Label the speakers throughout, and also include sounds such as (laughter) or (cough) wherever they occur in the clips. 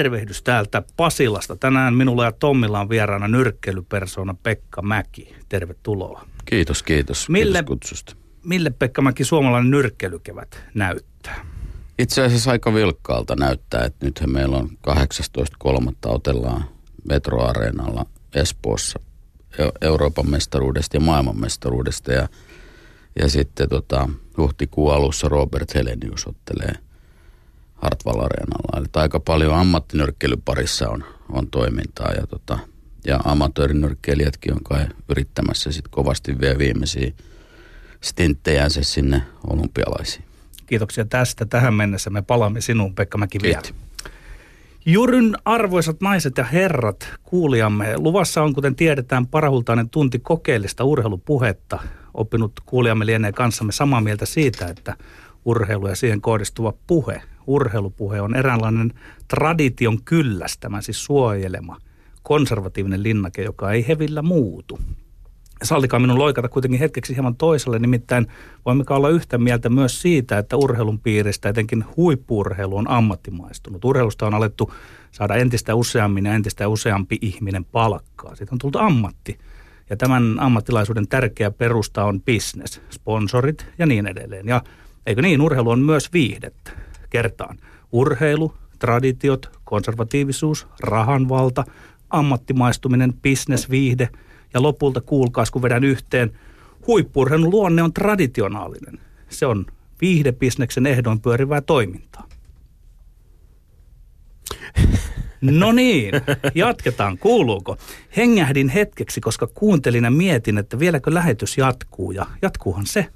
Speaker 1: Tervehdys täältä Pasilasta. Tänään minulla ja Tommilla on vieraana nyrkkeilypersona Pekka Mäki. Tervetuloa.
Speaker 2: Kiitos, kiitos.
Speaker 1: Mille-
Speaker 2: Kiitos kutsusta.
Speaker 1: Mille Pekka Mäki suomalainen nyrkkeilykevät näyttää?
Speaker 2: Itse asiassa aika vilkkaalta näyttää, että nythän meillä on 18.3. otellaan Metroareenalla Espoossa Eu- Euroopan mestaruudesta ja maailmanmestaruudesta ja, ja sitten tota, huhtikuun alussa Robert Helenius ottelee Hartwall Areenalla. Eli aika paljon ammattinyrkkeilyparissa on, on toimintaa ja, tota, ja amatöörinyrkkeilijätkin on kai yrittämässä sit kovasti vielä viimeisiä stinttejänsä sinne olympialaisiin.
Speaker 1: Kiitoksia tästä. Tähän mennessä me palaamme sinuun, Pekka Mäki vielä. Juryn arvoisat naiset ja herrat, kuulijamme. Luvassa on, kuten tiedetään, parahultainen tunti kokeellista urheilupuhetta. Oppinut kuulijamme lienee kanssamme samaa mieltä siitä, että urheilu ja siihen kohdistuva puhe, urheilupuhe on eräänlainen tradition kyllästämä, siis suojelema, konservatiivinen linnake, joka ei hevillä muutu. Sallikaa minun loikata kuitenkin hetkeksi hieman toiselle, nimittäin voimme olla yhtä mieltä myös siitä, että urheilun piiristä etenkin huippurheilu on ammattimaistunut. Urheilusta on alettu saada entistä useammin ja entistä useampi ihminen palkkaa. Siitä on tullut ammatti. Ja tämän ammattilaisuuden tärkeä perusta on business, sponsorit ja niin edelleen. Ja eikö niin, urheilu on myös viihdettä. Kertaan. Urheilu, traditiot, konservatiivisuus, rahanvalta, ammattimaistuminen, business, viihde ja lopulta kuulkaas, kun vedän yhteen, huippurheilun luonne on traditionaalinen. Se on viihdebisneksen ehdoin pyörivää toimintaa. No niin, jatketaan. Kuuluuko? Hengähdin hetkeksi, koska kuuntelin ja mietin, että vieläkö lähetys jatkuu. Ja jatkuuhan se.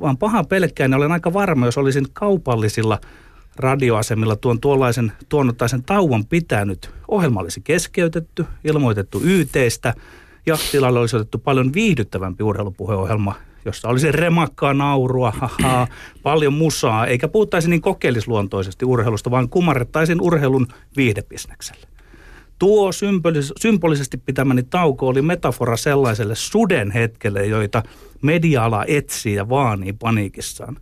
Speaker 1: Vaan paha pelkään, olen aika varma, jos olisin kaupallisilla radioasemilla tuon tuollaisen tuonnottaisen tauon pitänyt. Ohjelma olisi keskeytetty, ilmoitettu YTstä ja tilalle olisi otettu paljon viihdyttävämpi urheilupuheohjelma, jossa olisi remakkaa naurua, haha, paljon musaa, eikä puhuttaisi niin kokeellisluontoisesti urheilusta, vaan kumarrettaisiin urheilun viihdebisnekselle. Tuo symbolis- symbolisesti pitämäni tauko oli metafora sellaiselle suden hetkelle, joita media-ala etsii ja vaanii paniikissaan.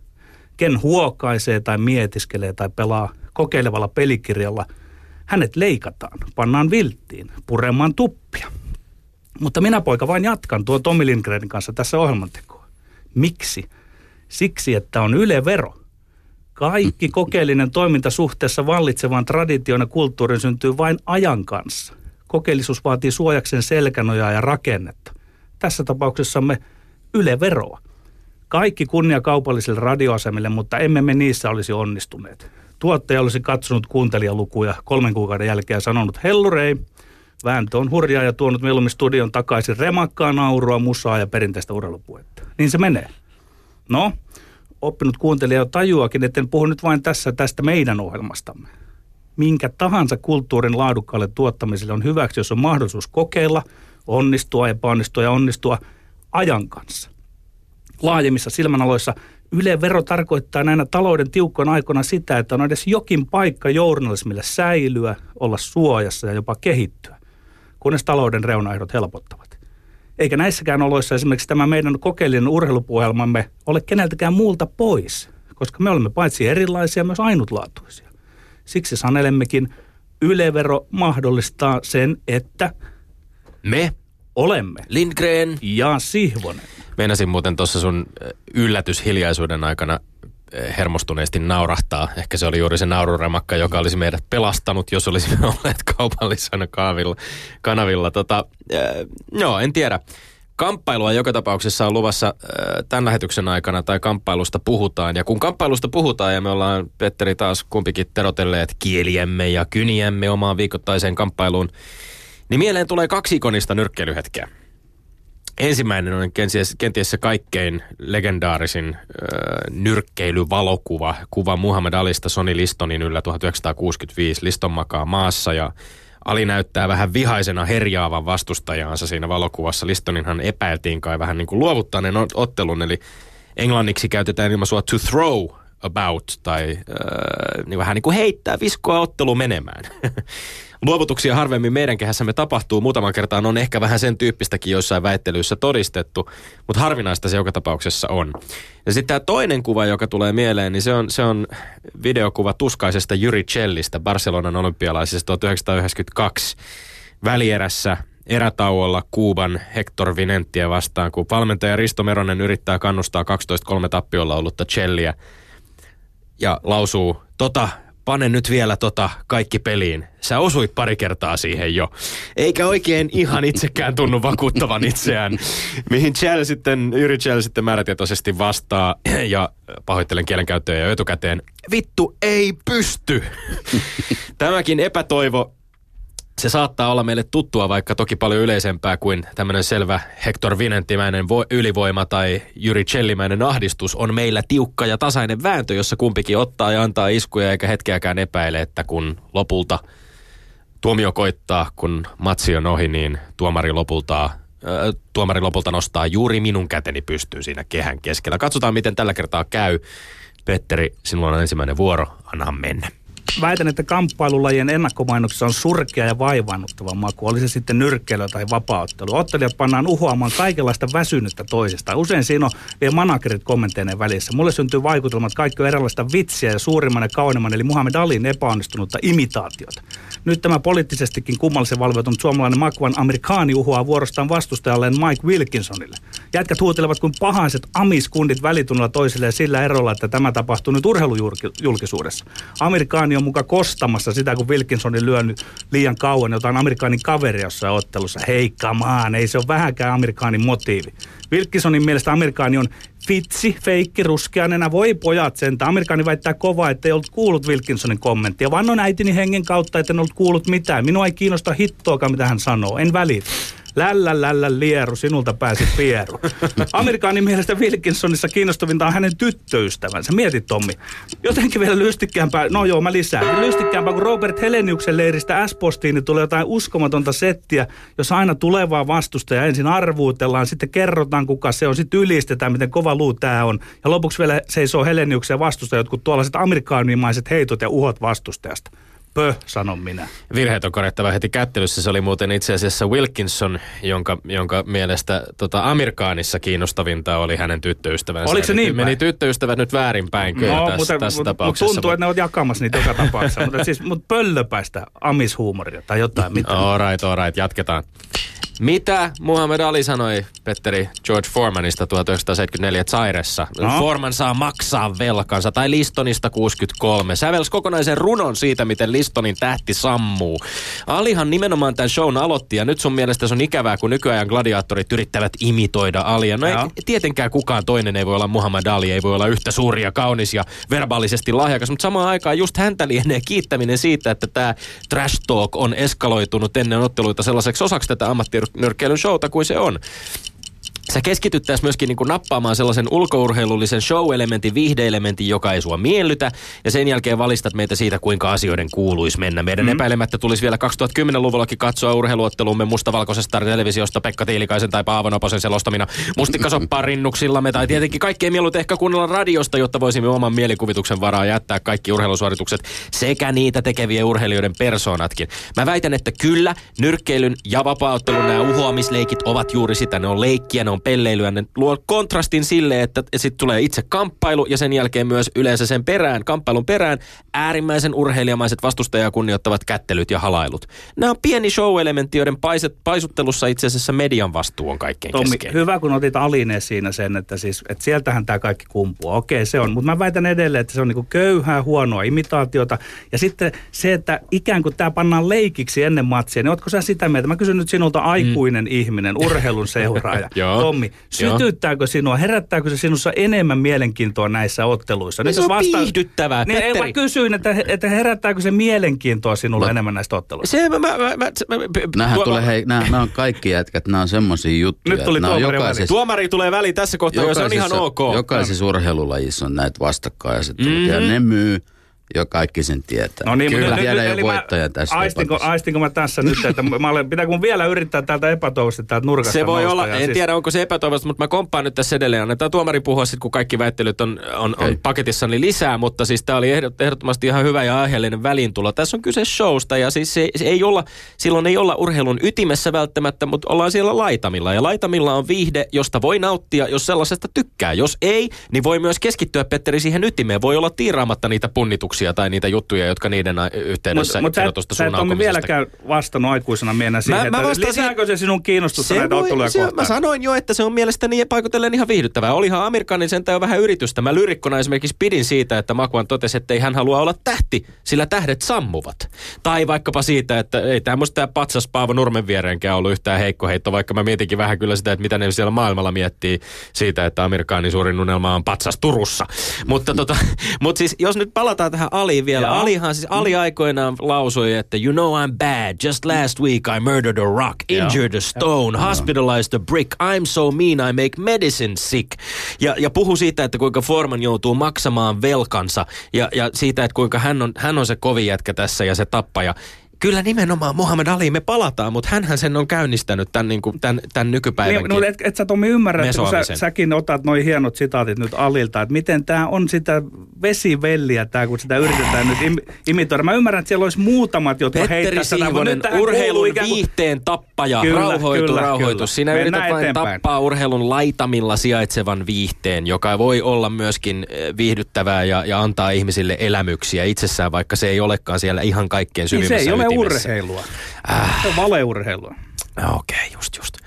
Speaker 1: Ken huokaisee tai mietiskelee tai pelaa kokeilevalla pelikirjalla, hänet leikataan, pannaan vilttiin, puremaan tuppia. Mutta minä poika vain jatkan tuon Tommi Lindgrenin kanssa tässä ohjelmantekoa. Miksi? Siksi, että on yle-vero. Kaikki kokeellinen toiminta suhteessa vallitsevaan traditioon ja kulttuuriin syntyy vain ajan kanssa. Kokeellisuus vaatii suojaksen selkänojaa ja rakennetta. Tässä tapauksessamme yle-veroa. Kaikki kunnia kaupallisille radioasemille, mutta emme me niissä olisi onnistuneet. Tuottaja olisi katsonut kuuntelijalukuja kolmen kuukauden jälkeen ja sanonut, hellurei, vääntö on hurjaa ja tuonut mieluummin studion takaisin remakkaa naurua, musaa ja perinteistä urheilupuhetta. Niin se menee. No, oppinut kuuntelija jo tajuakin, että en puhu nyt vain tässä tästä meidän ohjelmastamme. Minkä tahansa kulttuurin laadukkaalle tuottamiselle on hyväksi, jos on mahdollisuus kokeilla, onnistua, epäonnistua ja onnistua ajan kanssa. Laajemmissa silmänaloissa Yle vero tarkoittaa näinä talouden tiukkoina aikoina sitä, että on edes jokin paikka journalismille säilyä, olla suojassa ja jopa kehittyä, kunnes talouden reunaehdot helpottavat. Eikä näissäkään oloissa esimerkiksi tämä meidän kokeellinen urheilupuhelmamme ole keneltäkään muulta pois, koska me olemme paitsi erilaisia myös ainutlaatuisia. Siksi sanelemmekin, Yle-vero mahdollistaa sen, että
Speaker 3: Me,
Speaker 1: olemme
Speaker 3: Lindgren.
Speaker 1: ja Sihvonen.
Speaker 3: Meinasin muuten tuossa sun äh, yllätyshiljaisuuden aikana äh, hermostuneesti naurahtaa. Ehkä se oli juuri se naururemakka, joka olisi meidät pelastanut, jos olisimme (laughs) olleet kaupallisena kanavilla. kanavilla. Tota, äh, joo, en tiedä. Kamppailua joka tapauksessa on luvassa äh, tämän lähetyksen aikana tai kamppailusta puhutaan. Ja kun kamppailusta puhutaan ja me ollaan Petteri taas kumpikin terotelleet kieliemme ja kyniemme omaan viikoittaiseen kamppailuun, niin mieleen tulee kaksi ikonista nyrkkeilyhetkeä. Ensimmäinen on kenties, kenties se kaikkein legendaarisin äh, nyrkkeilyvalokuva, kuva Muhammad Alista Sony Listonin yllä 1965. Liston makaa maassa ja Ali näyttää vähän vihaisena herjaavan vastustajaansa siinä valokuvassa. Listoninhan epäiltiin kai vähän niin kuin luovuttaneen ot- ottelun, eli englanniksi käytetään ilmaisua to throw about tai äh, niin vähän niin kuin heittää viskoa ottelu menemään. (laughs) Luovutuksia harvemmin meidän kehässämme tapahtuu. Muutaman kertaan on ehkä vähän sen tyyppistäkin joissain väittelyissä todistettu, mutta harvinaista se joka tapauksessa on. Ja sitten tämä toinen kuva, joka tulee mieleen, niin se on, se on videokuva tuskaisesta Jyri Cellistä Barcelonan olympialaisista 1992 välierässä erätauolla Kuuban Hector Vinenttiä vastaan, kun valmentaja Risto Meronen yrittää kannustaa 12-3 tappiolla ollutta Celliä ja lausuu, tota, pane nyt vielä tota kaikki peliin. Sä osuit pari kertaa siihen jo. Eikä oikein ihan itsekään tunnu vakuuttavan itseään. (laughs) Mihin Chell sitten, Yri Chell sitten määrätietoisesti vastaa ja pahoittelen kielenkäyttöä jo etukäteen. Vittu, ei pysty! (laughs) Tämäkin epätoivo se saattaa olla meille tuttua, vaikka toki paljon yleisempää kuin tämmöinen selvä Hector Vinenttimäinen vo- ylivoima tai Jyri Cellimäinen ahdistus on meillä tiukka ja tasainen vääntö, jossa kumpikin ottaa ja antaa iskuja eikä hetkeäkään epäile, että kun lopulta tuomio koittaa, kun matsi on ohi, niin tuomari lopulta, äh, tuomari lopulta nostaa juuri minun käteni pystyy siinä kehän keskellä. Katsotaan, miten tällä kertaa käy. Petteri, sinulla on ensimmäinen vuoro. Anna mennä
Speaker 1: väitän, että kamppailulajien ennakkomainoksissa on surkea ja vaivaannuttava maku, oli se sitten nyrkkeilyä tai vapauttelu. Ottelijat pannaan uhoamaan kaikenlaista väsynyttä toisesta. Usein siinä on vielä managerit kommentteinen välissä. Mulle syntyy vaikutelma, että kaikki on erilaista vitsiä ja suurimman ja kauneimman, eli Muhammed Alin epäonnistunutta imitaatiota. Nyt tämä poliittisestikin kummallisen valveutunut suomalainen Makvan amerikaani uhoaa vuorostaan vastustajalleen Mike Wilkinsonille. Jätkät huutelevat kuin pahaiset amiskundit välitunnilla toisilleen sillä erolla, että tämä tapahtuu nyt urheilujulkisuudessa. Amerikaani on muka kostamassa sitä, kun Wilkinson on lyönyt liian kauan jotain amerikaanin kaveria jossain ottelussa. Hei, kamaan, ei se ole vähänkään amerikaanin motiivi. Wilkinsonin mielestä amerikaani on fitsi, feikki, ruskeanena. Voi pojat sen. Amerikaani väittää kovaa, että ei ollut kuullut Wilkinsonin kommenttia. Vannon äitini hengen kautta, että en ollut kuullut mitään. Minua ei kiinnosta hittoakaan, mitä hän sanoo. En välitä. Lällä, lällä, lieru, sinulta pääsi pieru. Amerikaanin mielestä Wilkinsonissa kiinnostavinta on hänen tyttöystävänsä. Mieti Tommi. Jotenkin vielä lystikkäämpää, no joo mä lisään. Lystikkäämpää kuin Robert Heleniuksen leiristä S-postiin niin tulee jotain uskomatonta settiä, jos aina tulevaa vastusta ja ensin arvuutellaan, sitten kerrotaan kuka se on, sitten ylistetään miten kova luu tää on. Ja lopuksi vielä seisoo Heleniuksen vastusta jotkut tuollaiset amerikaanimaiset heitot ja uhot vastustajasta. Pöh, sanon minä.
Speaker 3: Virheet on korjattava heti kättelyssä. Se oli muuten itse asiassa Wilkinson, jonka, jonka mielestä tota, Amerikaanissa kiinnostavinta oli hänen tyttöystävänsä.
Speaker 1: Oliko se niin
Speaker 3: Meni tyttöystävät nyt väärinpäin kyllä no, tässä, mutta, tässä
Speaker 1: mutta,
Speaker 3: tapauksessa.
Speaker 1: Mutta tuntuu, että ne on jakamassa niitä joka tapauksessa. mutta siis, mut pöllöpäistä amishuumoria tai jotain. Mitä.
Speaker 3: All right, all right, jatketaan. Mitä Muhammad Ali sanoi Petteri George Foremanista 1974 Zairessa? No. Foreman saa maksaa velkansa, tai Listonista 63. Sävels kokonaisen runon siitä, miten Listonin tähti sammuu. Alihan nimenomaan tämän shown aloitti, ja nyt sun mielestä se on ikävää, kun nykyajan gladiaattorit yrittävät imitoida Alia. No ei, tietenkään kukaan toinen ei voi olla Muhammad Ali, ei voi olla yhtä suuri ja kaunis ja verbaalisesti lahjakas, mutta samaan aikaan just häntä lienee kiittäminen siitä, että tämä trash talk on eskaloitunut ennen otteluita sellaiseksi osaksi tätä ammattia nyrkkeilyn showta kuin se on sä keskityt tässä myöskin niin kuin nappaamaan sellaisen ulkourheilullisen show-elementin, viihdeelementin, joka ei sua miellytä, ja sen jälkeen valistat meitä siitä, kuinka asioiden kuuluisi mennä. Meidän mm. epäilemättä tulisi vielä 2010-luvullakin katsoa urheiluottelumme mustavalkoisesta televisiosta Pekka Tiilikaisen tai Paavo Noposen selostamina mustikkasoppaan rinnuksillamme, tai tietenkin kaikkein mieluiten ehkä kuunnella radiosta, jotta voisimme oman mielikuvituksen varaa jättää kaikki urheilusuoritukset sekä niitä tekevien urheilijoiden persoonatkin. Mä väitän, että kyllä, nyrkkeilyn ja vapauttelun nämä uhoamisleikit ovat juuri sitä. Ne on leikkiä, ne on pelleilyä, ne luo kontrastin sille, että sitten tulee itse kamppailu ja sen jälkeen myös yleensä sen perään, kamppailun perään, äärimmäisen urheilijamaiset vastustajaa kunnioittavat kättelyt ja halailut. Nämä on pieni show-elementti, joiden paiset, paisuttelussa itse asiassa median vastuu on kaikkein
Speaker 1: Tommi,
Speaker 3: keskeinen.
Speaker 1: hyvä kun otit Aline siinä sen, että, siis, että sieltähän tämä kaikki kumpuu. Okei, se on, mutta mä väitän edelleen, että se on niinku köyhää, huonoa imitaatiota. Ja sitten se, että ikään kuin tämä pannaan leikiksi ennen matsia, niin ootko sä sitä mieltä? Mä kysyn nyt sinulta aikuinen mm. ihminen, urheilun seuraaja. (laughs) Tommi, sytyttääkö sinua, herättääkö se sinussa enemmän mielenkiintoa näissä otteluissa?
Speaker 3: Nyt se on vasta... viihdyttävää,
Speaker 1: niin, Petteri. Mä kysyin, että, että herättääkö se mielenkiintoa sinulla no. enemmän näistä otteluista?
Speaker 2: Se, mä, mä, mä, mä, Nämähän tulee, hei, nämä, nämä on kaikki jätkät, nämä on semmoisia juttuja.
Speaker 1: Nyt tuli tuomari jokaisessa...
Speaker 3: Tuomari tulee väliin tässä kohtaa, jos se on ihan ok.
Speaker 2: Jokaisessa urheilulajissa on näitä vastakkainasetteluja, mm-hmm. ja ne myy jo kaikki sen tietää.
Speaker 1: No niin,
Speaker 2: Kyllä.
Speaker 1: mutta
Speaker 2: tiedän jo voittajan tässä
Speaker 1: aistinko, aistinko mä tässä nyt, että mä olen, pitääkö mun vielä yrittää täältä epätoivosti täältä nurkasta
Speaker 3: Se voi olla, en tiedä onko se epätoivosta, mutta mä komppaan nyt tässä edelleen. Annetaan tuomari puhua sitten, kun kaikki väittelyt on, on, on paketissani lisää, mutta siis tämä oli ehdot, ehdottomasti ihan hyvä ja aiheellinen väliintulo. Tässä on kyse showsta ja siis se, se ei olla, silloin ei olla urheilun ytimessä välttämättä, mutta ollaan siellä laitamilla. Ja laitamilla on viihde, josta voi nauttia, jos sellaisesta tykkää. Jos ei, niin voi myös keskittyä, Petteri, siihen ytimeen. Voi olla tiiraamatta niitä punnituksia tai niitä juttuja, jotka niiden a- yhteydessä
Speaker 1: Mutta mut
Speaker 3: tuosta
Speaker 1: sä, sä et ole vieläkään vastannut aikuisena miehenä siihen,
Speaker 3: Mä- mä
Speaker 1: että lisääkö se sinun kiinnostusta näitä otteluja
Speaker 3: se,
Speaker 1: kohtaan?
Speaker 3: Mä sanoin jo, että se on mielestäni paikotellen ihan viihdyttävää. Olihan Amerikanin sentään jo vähän yritystä. Mä lyrikkona esimerkiksi pidin siitä, että Makuan totesi, että ei hän halua olla tähti, sillä tähdet sammuvat. Tai vaikkapa siitä, että ei tämmöistä tämä patsas Paavo Nurmen viereenkään ollut yhtään heikko heitto, vaikka mä mietinkin vähän kyllä sitä, että mitä ne siellä maailmalla miettii siitä, että Amerikanin suurin unelma on patsas Turussa. Mutta tota, (laughs) mut siis jos nyt palataan tähän Aliin vielä.
Speaker 1: Joo.
Speaker 3: Alihan siis Ali aikoinaan lausui, että you know I'm bad, just last week I murdered a rock, injured a stone, hospitalized a brick, I'm so mean I make medicine sick. Ja, ja puhu siitä, että kuinka Forman joutuu maksamaan velkansa ja, ja siitä, että kuinka hän on, hän on se kovin jätkä tässä ja se tappaja. Kyllä nimenomaan Muhammad Ali me palataan, mutta hänhän sen on käynnistänyt tämän, niin kuin, tämän, tämän nykypäivänkin.
Speaker 1: Niin, no, et, et sä Tommi ymmärrä, että kun sä, säkin otat noin hienot sitaatit nyt Alilta, että miten tämä on sitä vesivelliä tää, kun sitä yritetään nyt im, imitoida. Mä ymmärrän, että siellä olisi muutamat, jotka
Speaker 3: Petteri
Speaker 1: heittää
Speaker 3: Siivonen, urheilun
Speaker 1: ikään kuin-
Speaker 3: viihteen tappaja,
Speaker 1: Kyllä,
Speaker 3: rauhoitu,
Speaker 1: kyllä,
Speaker 3: rauhoitu.
Speaker 1: kyllä.
Speaker 3: Sinä
Speaker 1: Mennään
Speaker 3: yrität vain
Speaker 1: eteenpäin.
Speaker 3: tappaa urheilun laitamilla sijaitsevan viihteen, joka voi olla myöskin eh, viihdyttävää ja, ja antaa ihmisille elämyksiä itsessään, vaikka se ei olekaan siellä ihan kaikkein
Speaker 1: Niin
Speaker 3: syvimmässä
Speaker 1: se ei ole urheilua. Se on valeurheilua.
Speaker 3: Okei, okay, just just.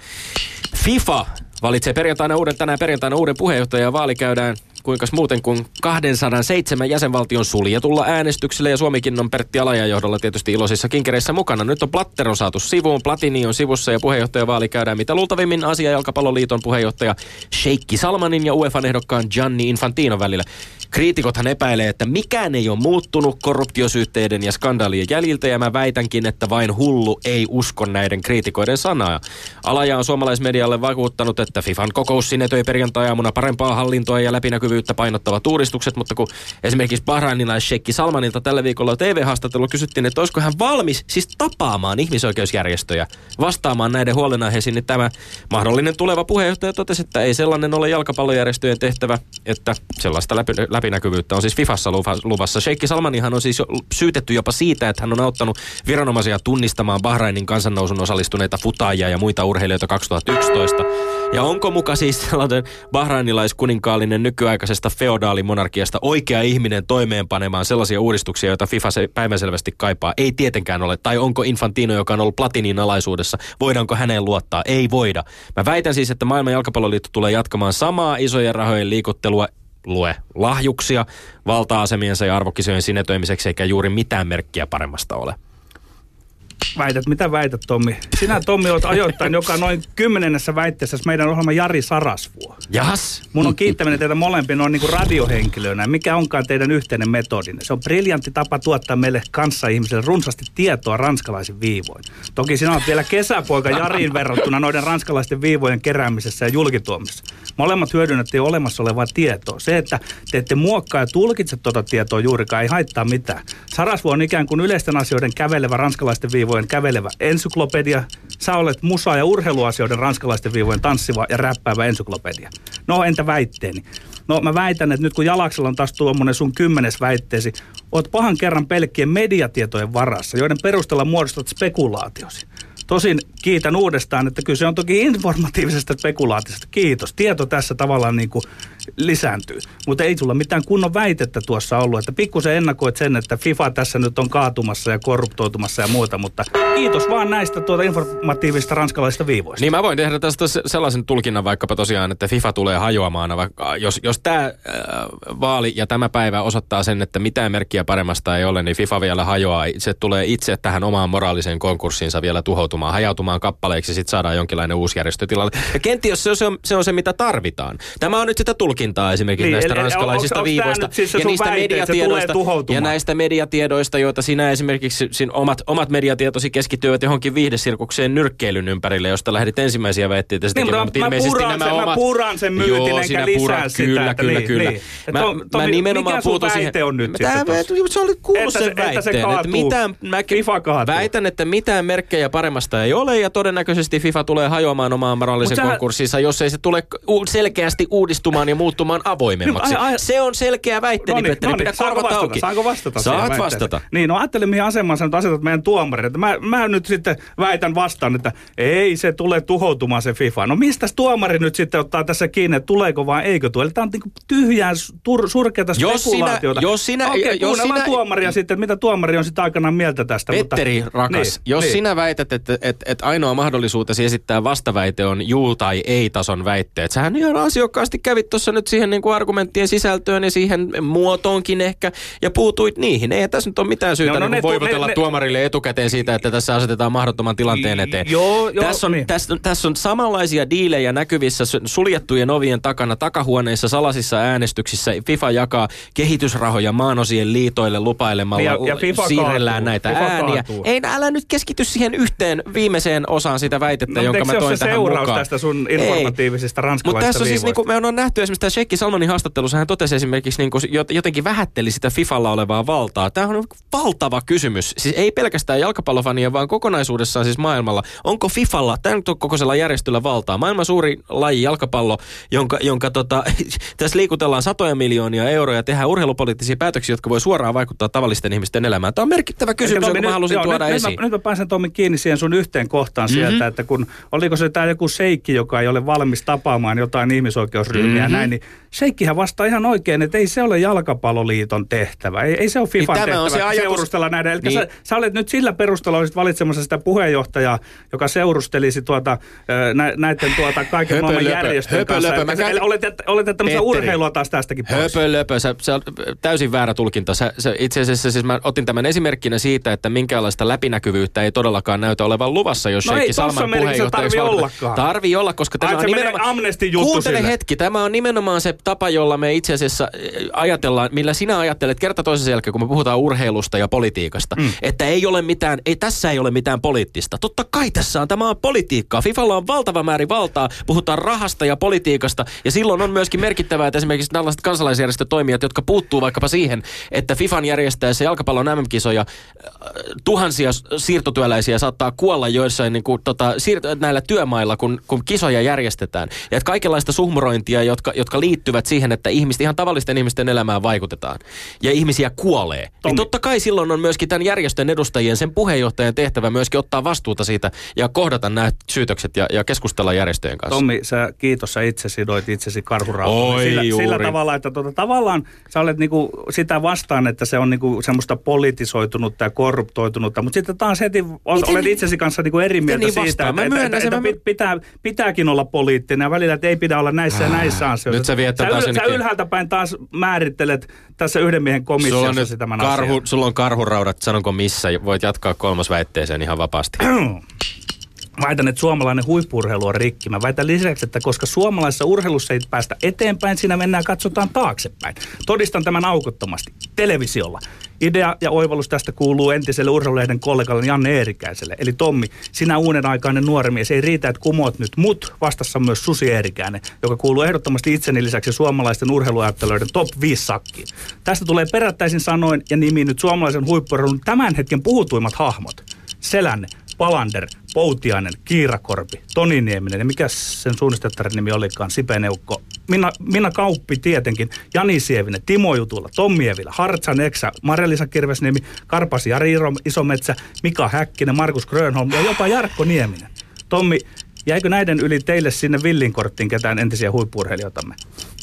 Speaker 3: FIFA valitsee perjantaina uuden, tänään perjantaina uuden puheenjohtajan ja vaali käydään kuinka muuten kuin 207 jäsenvaltion suljetulla äänestyksellä ja Suomikin on Pertti Alajan johdolla tietysti iloisissa kinkereissä mukana. Nyt on Platter on saatu sivuun, Platini on sivussa ja puheenjohtajavaali käydään mitä luultavimmin Asia jalkapalloliiton puheenjohtaja Sheikki Salmanin ja UEFan ehdokkaan Gianni Infantino välillä. Kriitikothan epäilee, että mikään ei ole muuttunut korruptiosyytteiden ja skandaalien jäljiltä ja mä väitänkin, että vain hullu ei usko näiden kriitikoiden sanaa. Alaja on suomalaismedialle vakuuttanut, että FIFAn kokous sinetöi perjantai-aamuna parempaa hallintoa ja läpinäkyvyyttä painottavat uudistukset, mutta kun esimerkiksi bahrainilais Sheikki Salmanilta tällä viikolla TV-haastattelulla kysyttiin, että olisiko hän valmis siis tapaamaan ihmisoikeusjärjestöjä vastaamaan näiden huolenaiheisiin, niin tämä mahdollinen tuleva puheenjohtaja totesi, että ei sellainen ole jalkapallojärjestöjen tehtävä, että sellaista läpi, läpinäkyvyyttä on siis FIFassa luva- luvassa. Sheikki Salmanihan on siis syytetty jopa siitä, että hän on auttanut viranomaisia tunnistamaan Bahrainin kansannousun osallistuneita futaajia ja muita urheilijoita 2011. Ja onko muka siis sellainen bahrainilaiskuninkaalinen nykyaikaisesta feodaalimonarkiasta oikea ihminen toimeenpanemaan sellaisia uudistuksia, joita FIFA se päivänselvästi kaipaa? Ei tietenkään ole. Tai onko Infantino, joka on ollut Platinin alaisuudessa, voidaanko häneen luottaa? Ei voida. Mä väitän siis, että maailman jalkapalloliitto tulee jatkamaan samaa isojen rahojen liikuttelua lue lahjuksia valta-asemiensa ja arvokisojen sinetöimiseksi, eikä juuri mitään merkkiä paremmasta ole.
Speaker 1: Väität, mitä väität Tommi? Sinä Tommi olet ajoittain joka noin kymmenennessä väitteessä meidän ohjelma Jari Sarasvuo.
Speaker 3: Jas!
Speaker 1: Mun on kiittäminen teitä molempia noin niin kuin radiohenkilöinä. Mikä onkaan teidän yhteinen metodinne? Se on briljantti tapa tuottaa meille kanssaihmisille runsaasti tietoa ranskalaisin viivoin. Toki sinä olet vielä kesäpoika Jariin verrattuna noiden ranskalaisten viivojen keräämisessä ja julkituomisessa. Molemmat hyödynnätte jo olemassa olevaa tietoa. Se, että te ette muokkaa ja tulkitse tuota tietoa juurikaan, ei haittaa mitään. Sarasvuo on ikään kuin yleisten asioiden kävelevä ranskalaisten viivojen kävelevä ensyklopedia. Sä olet musa- ja urheiluasioiden ranskalaisten viivojen tanssiva ja räppäävä ensyklopedia. No entä väitteeni? No mä väitän, että nyt kun Jalaksella on taas tuommoinen sun kymmenes väitteesi, oot pahan kerran pelkkien mediatietojen varassa, joiden perusteella muodostat spekulaatiosi. Tosin kiitän uudestaan, että kyllä se on toki informatiivisesta spekulaatiosta. Kiitos. Tieto tässä tavallaan niin kuin lisääntyy. Mutta ei sulla mitään kunnon väitettä tuossa ollut. Että pikkusen ennakoit sen, että FIFA tässä nyt on kaatumassa ja korruptoitumassa ja muuta. Mutta kiitos vaan näistä tuota informatiivisista ranskalaisista viivoista.
Speaker 3: Niin mä voin tehdä tästä se- sellaisen tulkinnan vaikkapa tosiaan, että FIFA tulee hajoamaan. Vaikka, jos, jos tämä äh, vaali ja tämä päivä osoittaa sen, että mitään merkkiä paremmasta ei ole, niin FIFA vielä hajoaa. Se tulee itse tähän omaan moraaliseen konkurssiinsa vielä tuhoutumaan, hajautumaan muutamaan kappaleeksi ja sitten saadaan jonkinlainen uusi järjestö tilalle. Ja kenties se on se, on, se on se, mitä tarvitaan. Tämä on nyt sitä tulkintaa esimerkiksi
Speaker 1: Niin,
Speaker 3: näistä
Speaker 1: eli-
Speaker 3: ranskalaisista
Speaker 1: onks
Speaker 3: viivoista
Speaker 1: siis
Speaker 3: ja niistä
Speaker 1: väite,
Speaker 3: mediatiedoista ja näistä mediatiedoista, joita sinä esimerkiksi sin omat, omat mediatietosi keskittyvät johonkin viihdesirkukseen nyrkkeilyn ympärille, josta lähdit ensimmäisiä väitteitä
Speaker 1: Niin,
Speaker 3: tekemään.
Speaker 1: mä- mä
Speaker 3: ilmeisesti
Speaker 1: puran
Speaker 3: nämä
Speaker 1: sen- mä
Speaker 3: omat...
Speaker 1: puran sen myytin,
Speaker 3: Joo,
Speaker 1: enkä lisää sitä,
Speaker 3: Kyllä,
Speaker 1: että
Speaker 3: kyllä,
Speaker 1: niin,
Speaker 3: kyllä.
Speaker 1: niin.
Speaker 3: Mä,
Speaker 1: Tom-
Speaker 3: mä
Speaker 1: Tomi,
Speaker 3: nimenomaan
Speaker 1: mikä sun
Speaker 3: puutun siihen.
Speaker 1: väite on nyt
Speaker 3: Tää-
Speaker 1: sitten?
Speaker 3: Se oli kuullut
Speaker 1: Että
Speaker 3: sen
Speaker 1: se- että se
Speaker 3: väitteen, että
Speaker 1: kaatuu.
Speaker 3: mitään, mä,
Speaker 1: kaatuu.
Speaker 3: väitän, että mitään merkkejä paremmasta ei ole ja todennäköisesti FIFA tulee hajoamaan omaan moraalisen
Speaker 1: Mut sä-
Speaker 3: konkurssinsa, jos ei se tule selkeästi uudistumaan ja muuttumaan avoimemmaksi.
Speaker 1: Niin, ai- ai-
Speaker 3: se on selkeä väitteeni,
Speaker 1: Noniin,
Speaker 3: Petteri,
Speaker 1: noniin,
Speaker 3: pidä
Speaker 1: saanko
Speaker 3: korvat
Speaker 1: vastata?
Speaker 3: auki.
Speaker 1: Saanko vastata
Speaker 3: Saat vastata.
Speaker 1: Niin, no ajattelin, mihin asemaan sä nyt asetat meidän tuomarit. Mä, mä nyt sitten väitän vastaan, että ei se tule tuhoutumaan se FIFA. No mistä tuomari nyt sitten ottaa tässä kiinni, että tuleeko vai eikö tule? Eli Tämä on niinku tyhjää, tur, surkeata
Speaker 3: Jos sinä-
Speaker 1: spekulaatiota.
Speaker 3: jos sinä-
Speaker 1: Okei,
Speaker 3: jos
Speaker 1: kuunnellaan
Speaker 3: sinä-
Speaker 1: tuomaria sitten, mitä tuomari on sitten aikanaan mieltä tästä.
Speaker 3: Petteri,
Speaker 1: mutta,
Speaker 3: rakas,
Speaker 1: niin,
Speaker 3: jos
Speaker 1: niin.
Speaker 3: sinä väität, että, että, että ainoa mahdollisuutesi esittää vastaväite on juu tai ei-tason väitteet, sähän ihan asiakkaasti kävit tuossa nyt siihen niin kuin argumenttien sisältöön ja siihen muotoonkin ehkä, ja puutuit niihin. Ei tässä nyt ole mitään syytä
Speaker 1: No, no ne
Speaker 3: niin voivotella
Speaker 1: ne- ne-
Speaker 3: tuomarille etukäteen siitä, että tässä asetetaan mahdottoman tilanteen eteen.
Speaker 1: Joo, joo,
Speaker 3: tässä, on,
Speaker 1: niin.
Speaker 3: tässä, tässä on samanlaisia diilejä näkyvissä su- suljettujen ovien takana, takahuoneissa, salasissa äänestyksissä. FIFA jakaa kehitysrahoja maanosien liitoille lupailemalla,
Speaker 1: ja- ja FIFA
Speaker 3: siirrellään
Speaker 1: kaatuu.
Speaker 3: näitä
Speaker 1: FIFA
Speaker 3: ääniä.
Speaker 1: kaatuu.
Speaker 3: Ei, älä nyt keskity siihen yhteen viimeiseen osaan sitä väitettä,
Speaker 1: No,
Speaker 3: jonka mä toin
Speaker 1: se
Speaker 3: tähän
Speaker 1: seuraus
Speaker 3: mukaan.
Speaker 1: tästä sun
Speaker 3: Ei.
Speaker 1: informatiivisista
Speaker 3: Mutta tässä on siis, niin kuin me on nähty esimerkiksi tämä Sheikki Salmanin haastattelussa, hän totesi esimerkiksi niin kuin, jotenkin vähätteli sitä FIFalla olevaa valtaa. Tämä on valtava kysymys. Siis ei pelkästään jalkapallofanien, vaan kokonaisuudessaan siis maailmalla. Onko FIFalla, tämä nyt on kokoisella järjestöllä valtaa? Maailman suuri laji jalkapallo, jonka, jonka tota, (laughs) tässä liikutellaan satoja miljoonia euroja, tehdään urheilupoliittisia päätöksiä, jotka voi suoraan vaikuttaa tavallisten ihmisten elämään. Tämä on merkittävä kysymys, jonka mä halusin
Speaker 1: joo,
Speaker 3: tuoda
Speaker 1: nyt,
Speaker 3: esiin.
Speaker 1: Nyt mä, nyt mä pääsen Tommi kiinni siihen sun yhteen kohtaan mm-hmm. sieltä, että kun oliko se tämä joku seikki, joka ei ole valmis tapaamaan jotain ihmisoikeusryhmiä mm-hmm. näin, niin seikkihän vastaa ihan oikein, että ei se ole jalkapalloliiton tehtävä. Ei, ei se ole FIFan
Speaker 3: Niin
Speaker 1: tehtävä
Speaker 3: on se ajatus-
Speaker 1: seurustella näiden. Eli
Speaker 3: Niin.
Speaker 1: sä, sä, olet nyt sillä perusteella olisit valitsemassa sitä puheenjohtajaa, joka seurustelisi tuota, nä, näiden tuota, kaiken
Speaker 3: Höpö
Speaker 1: maailman
Speaker 3: löpö,
Speaker 1: järjestöjen
Speaker 3: höpö
Speaker 1: kanssa. Eli
Speaker 3: Mä
Speaker 1: sä-
Speaker 3: käyn-
Speaker 1: Olet, olet tämmöistä urheilua taas tästäkin pois.
Speaker 3: Höpö löpö, se, se on täysin väärä tulkinta. Sä, sä, itse asiassa siis mä otin tämän esimerkkinä siitä, että minkäänlaista läpinäkyvyyttä ei todellakaan näytä olevan luvassa, jos
Speaker 1: No ei
Speaker 3: Sheikki Salman puheenjohtajaksi
Speaker 1: tarvii
Speaker 3: valmistetaan.
Speaker 1: ollakaan.
Speaker 3: Tarvii olla, koska tämä
Speaker 1: Ai,
Speaker 3: on nimenomaan...
Speaker 1: Amnesty-juttu
Speaker 3: Kuuntele
Speaker 1: sille.
Speaker 3: hetki, tämä on nimenomaan se tapa, jolla me itse asiassa eh, ajatellaan, millä sinä ajattelet kerta toisensa jälkeen, kun me puhutaan urheilusta ja politiikasta, mm. että ei ole mitään, ei tässä ei ole mitään poliittista. Totta kai tässä on, tämä on politiikkaa. Fifalla on valtava määrä valtaa, puhutaan rahasta ja politiikasta, ja silloin on myöskin merkittävää, että esimerkiksi tällaiset kansalaisjärjestötoimijat, jotka puuttuu vaikkapa siihen, että Fifan järjestäessä jalkapallon MM-kisoja äh, tuhansia siirtotyöläisiä saattaa kuolla joissain niin kuin, tota, siirto, näillä työmailla, kun, kun kisoja järjestetään. Ja että kaikenlaista suhmurointia, jotka, jotka liittyvät siihen, että ihmisten, ihan tavallisten ihmisten elämään vaikutetaan. Ja ihmisiä kuolee. Niin totta kai silloin on myöskin tämän järjestön edustajien, sen puheenjohtajan tehtävä myöskin ottaa vastuuta siitä ja kohdata nämä syytökset ja, ja keskustella järjestöjen kanssa.
Speaker 1: Tommi, sä, kiitos, sä itse sidoit itsesi karhurautaan.
Speaker 3: Oi,
Speaker 1: sillä,
Speaker 3: juuri.
Speaker 1: sillä tavalla, että tota, tavallaan sä olet niinku sitä vastaan, että se on niinku semmoista politisoitunutta ja korruptoitunutta, mutta sitten taas heti
Speaker 3: Miten
Speaker 1: olet
Speaker 3: niin-
Speaker 1: itsesi kanssa niinku eri mieltä
Speaker 3: niin
Speaker 1: siitä,
Speaker 3: vastaan? Mä
Speaker 1: että, että,
Speaker 3: sen,
Speaker 1: että,
Speaker 3: mä
Speaker 1: että pitää, pitääkin olla poliittinen ja välillä, että ei pidä olla näissä ja näissä asioissa.
Speaker 3: Nyt sä viet tätä
Speaker 1: sä,
Speaker 3: taas
Speaker 1: sä
Speaker 3: jonnekin-
Speaker 1: ylhäältä päin taas määrittelet tässä yhden miehen
Speaker 3: Sulla on,
Speaker 1: komissiossa sitä tämän
Speaker 3: karhu,
Speaker 1: asian.
Speaker 3: sulla on karhuraudat, sanonko missä, voit jatkaa kolmas väitteeseen ihan vapaasti. (clears throat)
Speaker 1: Väitän, että suomalainen huippurheilu on rikki. Mä väitän lisäksi, että koska suomalaisessa urheilussa ei päästä eteenpäin, siinä mennään katsotaan taaksepäin. Todistan tämän aukottomasti. Televisiolla. Idea ja oivallus tästä kuuluu entiselle urheilulehden kollegalle Janne Eerikäiselle. Eli Tommi, sinä uuden aikainen nuori mies. Ei riitä, että kumoot nyt mut. Vastassa myös Susi Eerikäinen, joka kuuluu ehdottomasti itseni lisäksi suomalaisten urheiluajattelijoiden top 5 sakkiin. Tästä tulee perättäisin sanoin ja nimi nyt suomalaisen huippurheilun tämän hetken puhutuimmat hahmot. Selänne, Palander, Poutiainen, Kiirakorpi, Toni Nieminen ja mikä sen suunnistettarin nimi olikaan, Sipeneukko. Minna, Minna Kauppi tietenkin, Jani Sievinen, Timo Jutula, Tommi Evilä, Hartsan Eksä, Marelisa Kirvesniemi, Karpas Jari Isometsä, Mika Häkkinen, Markus Grönholm ja jopa Jarkko Nieminen. Tommi, jäikö näiden yli teille sinne villinkorttiin ketään entisiä huippurheilijoitamme?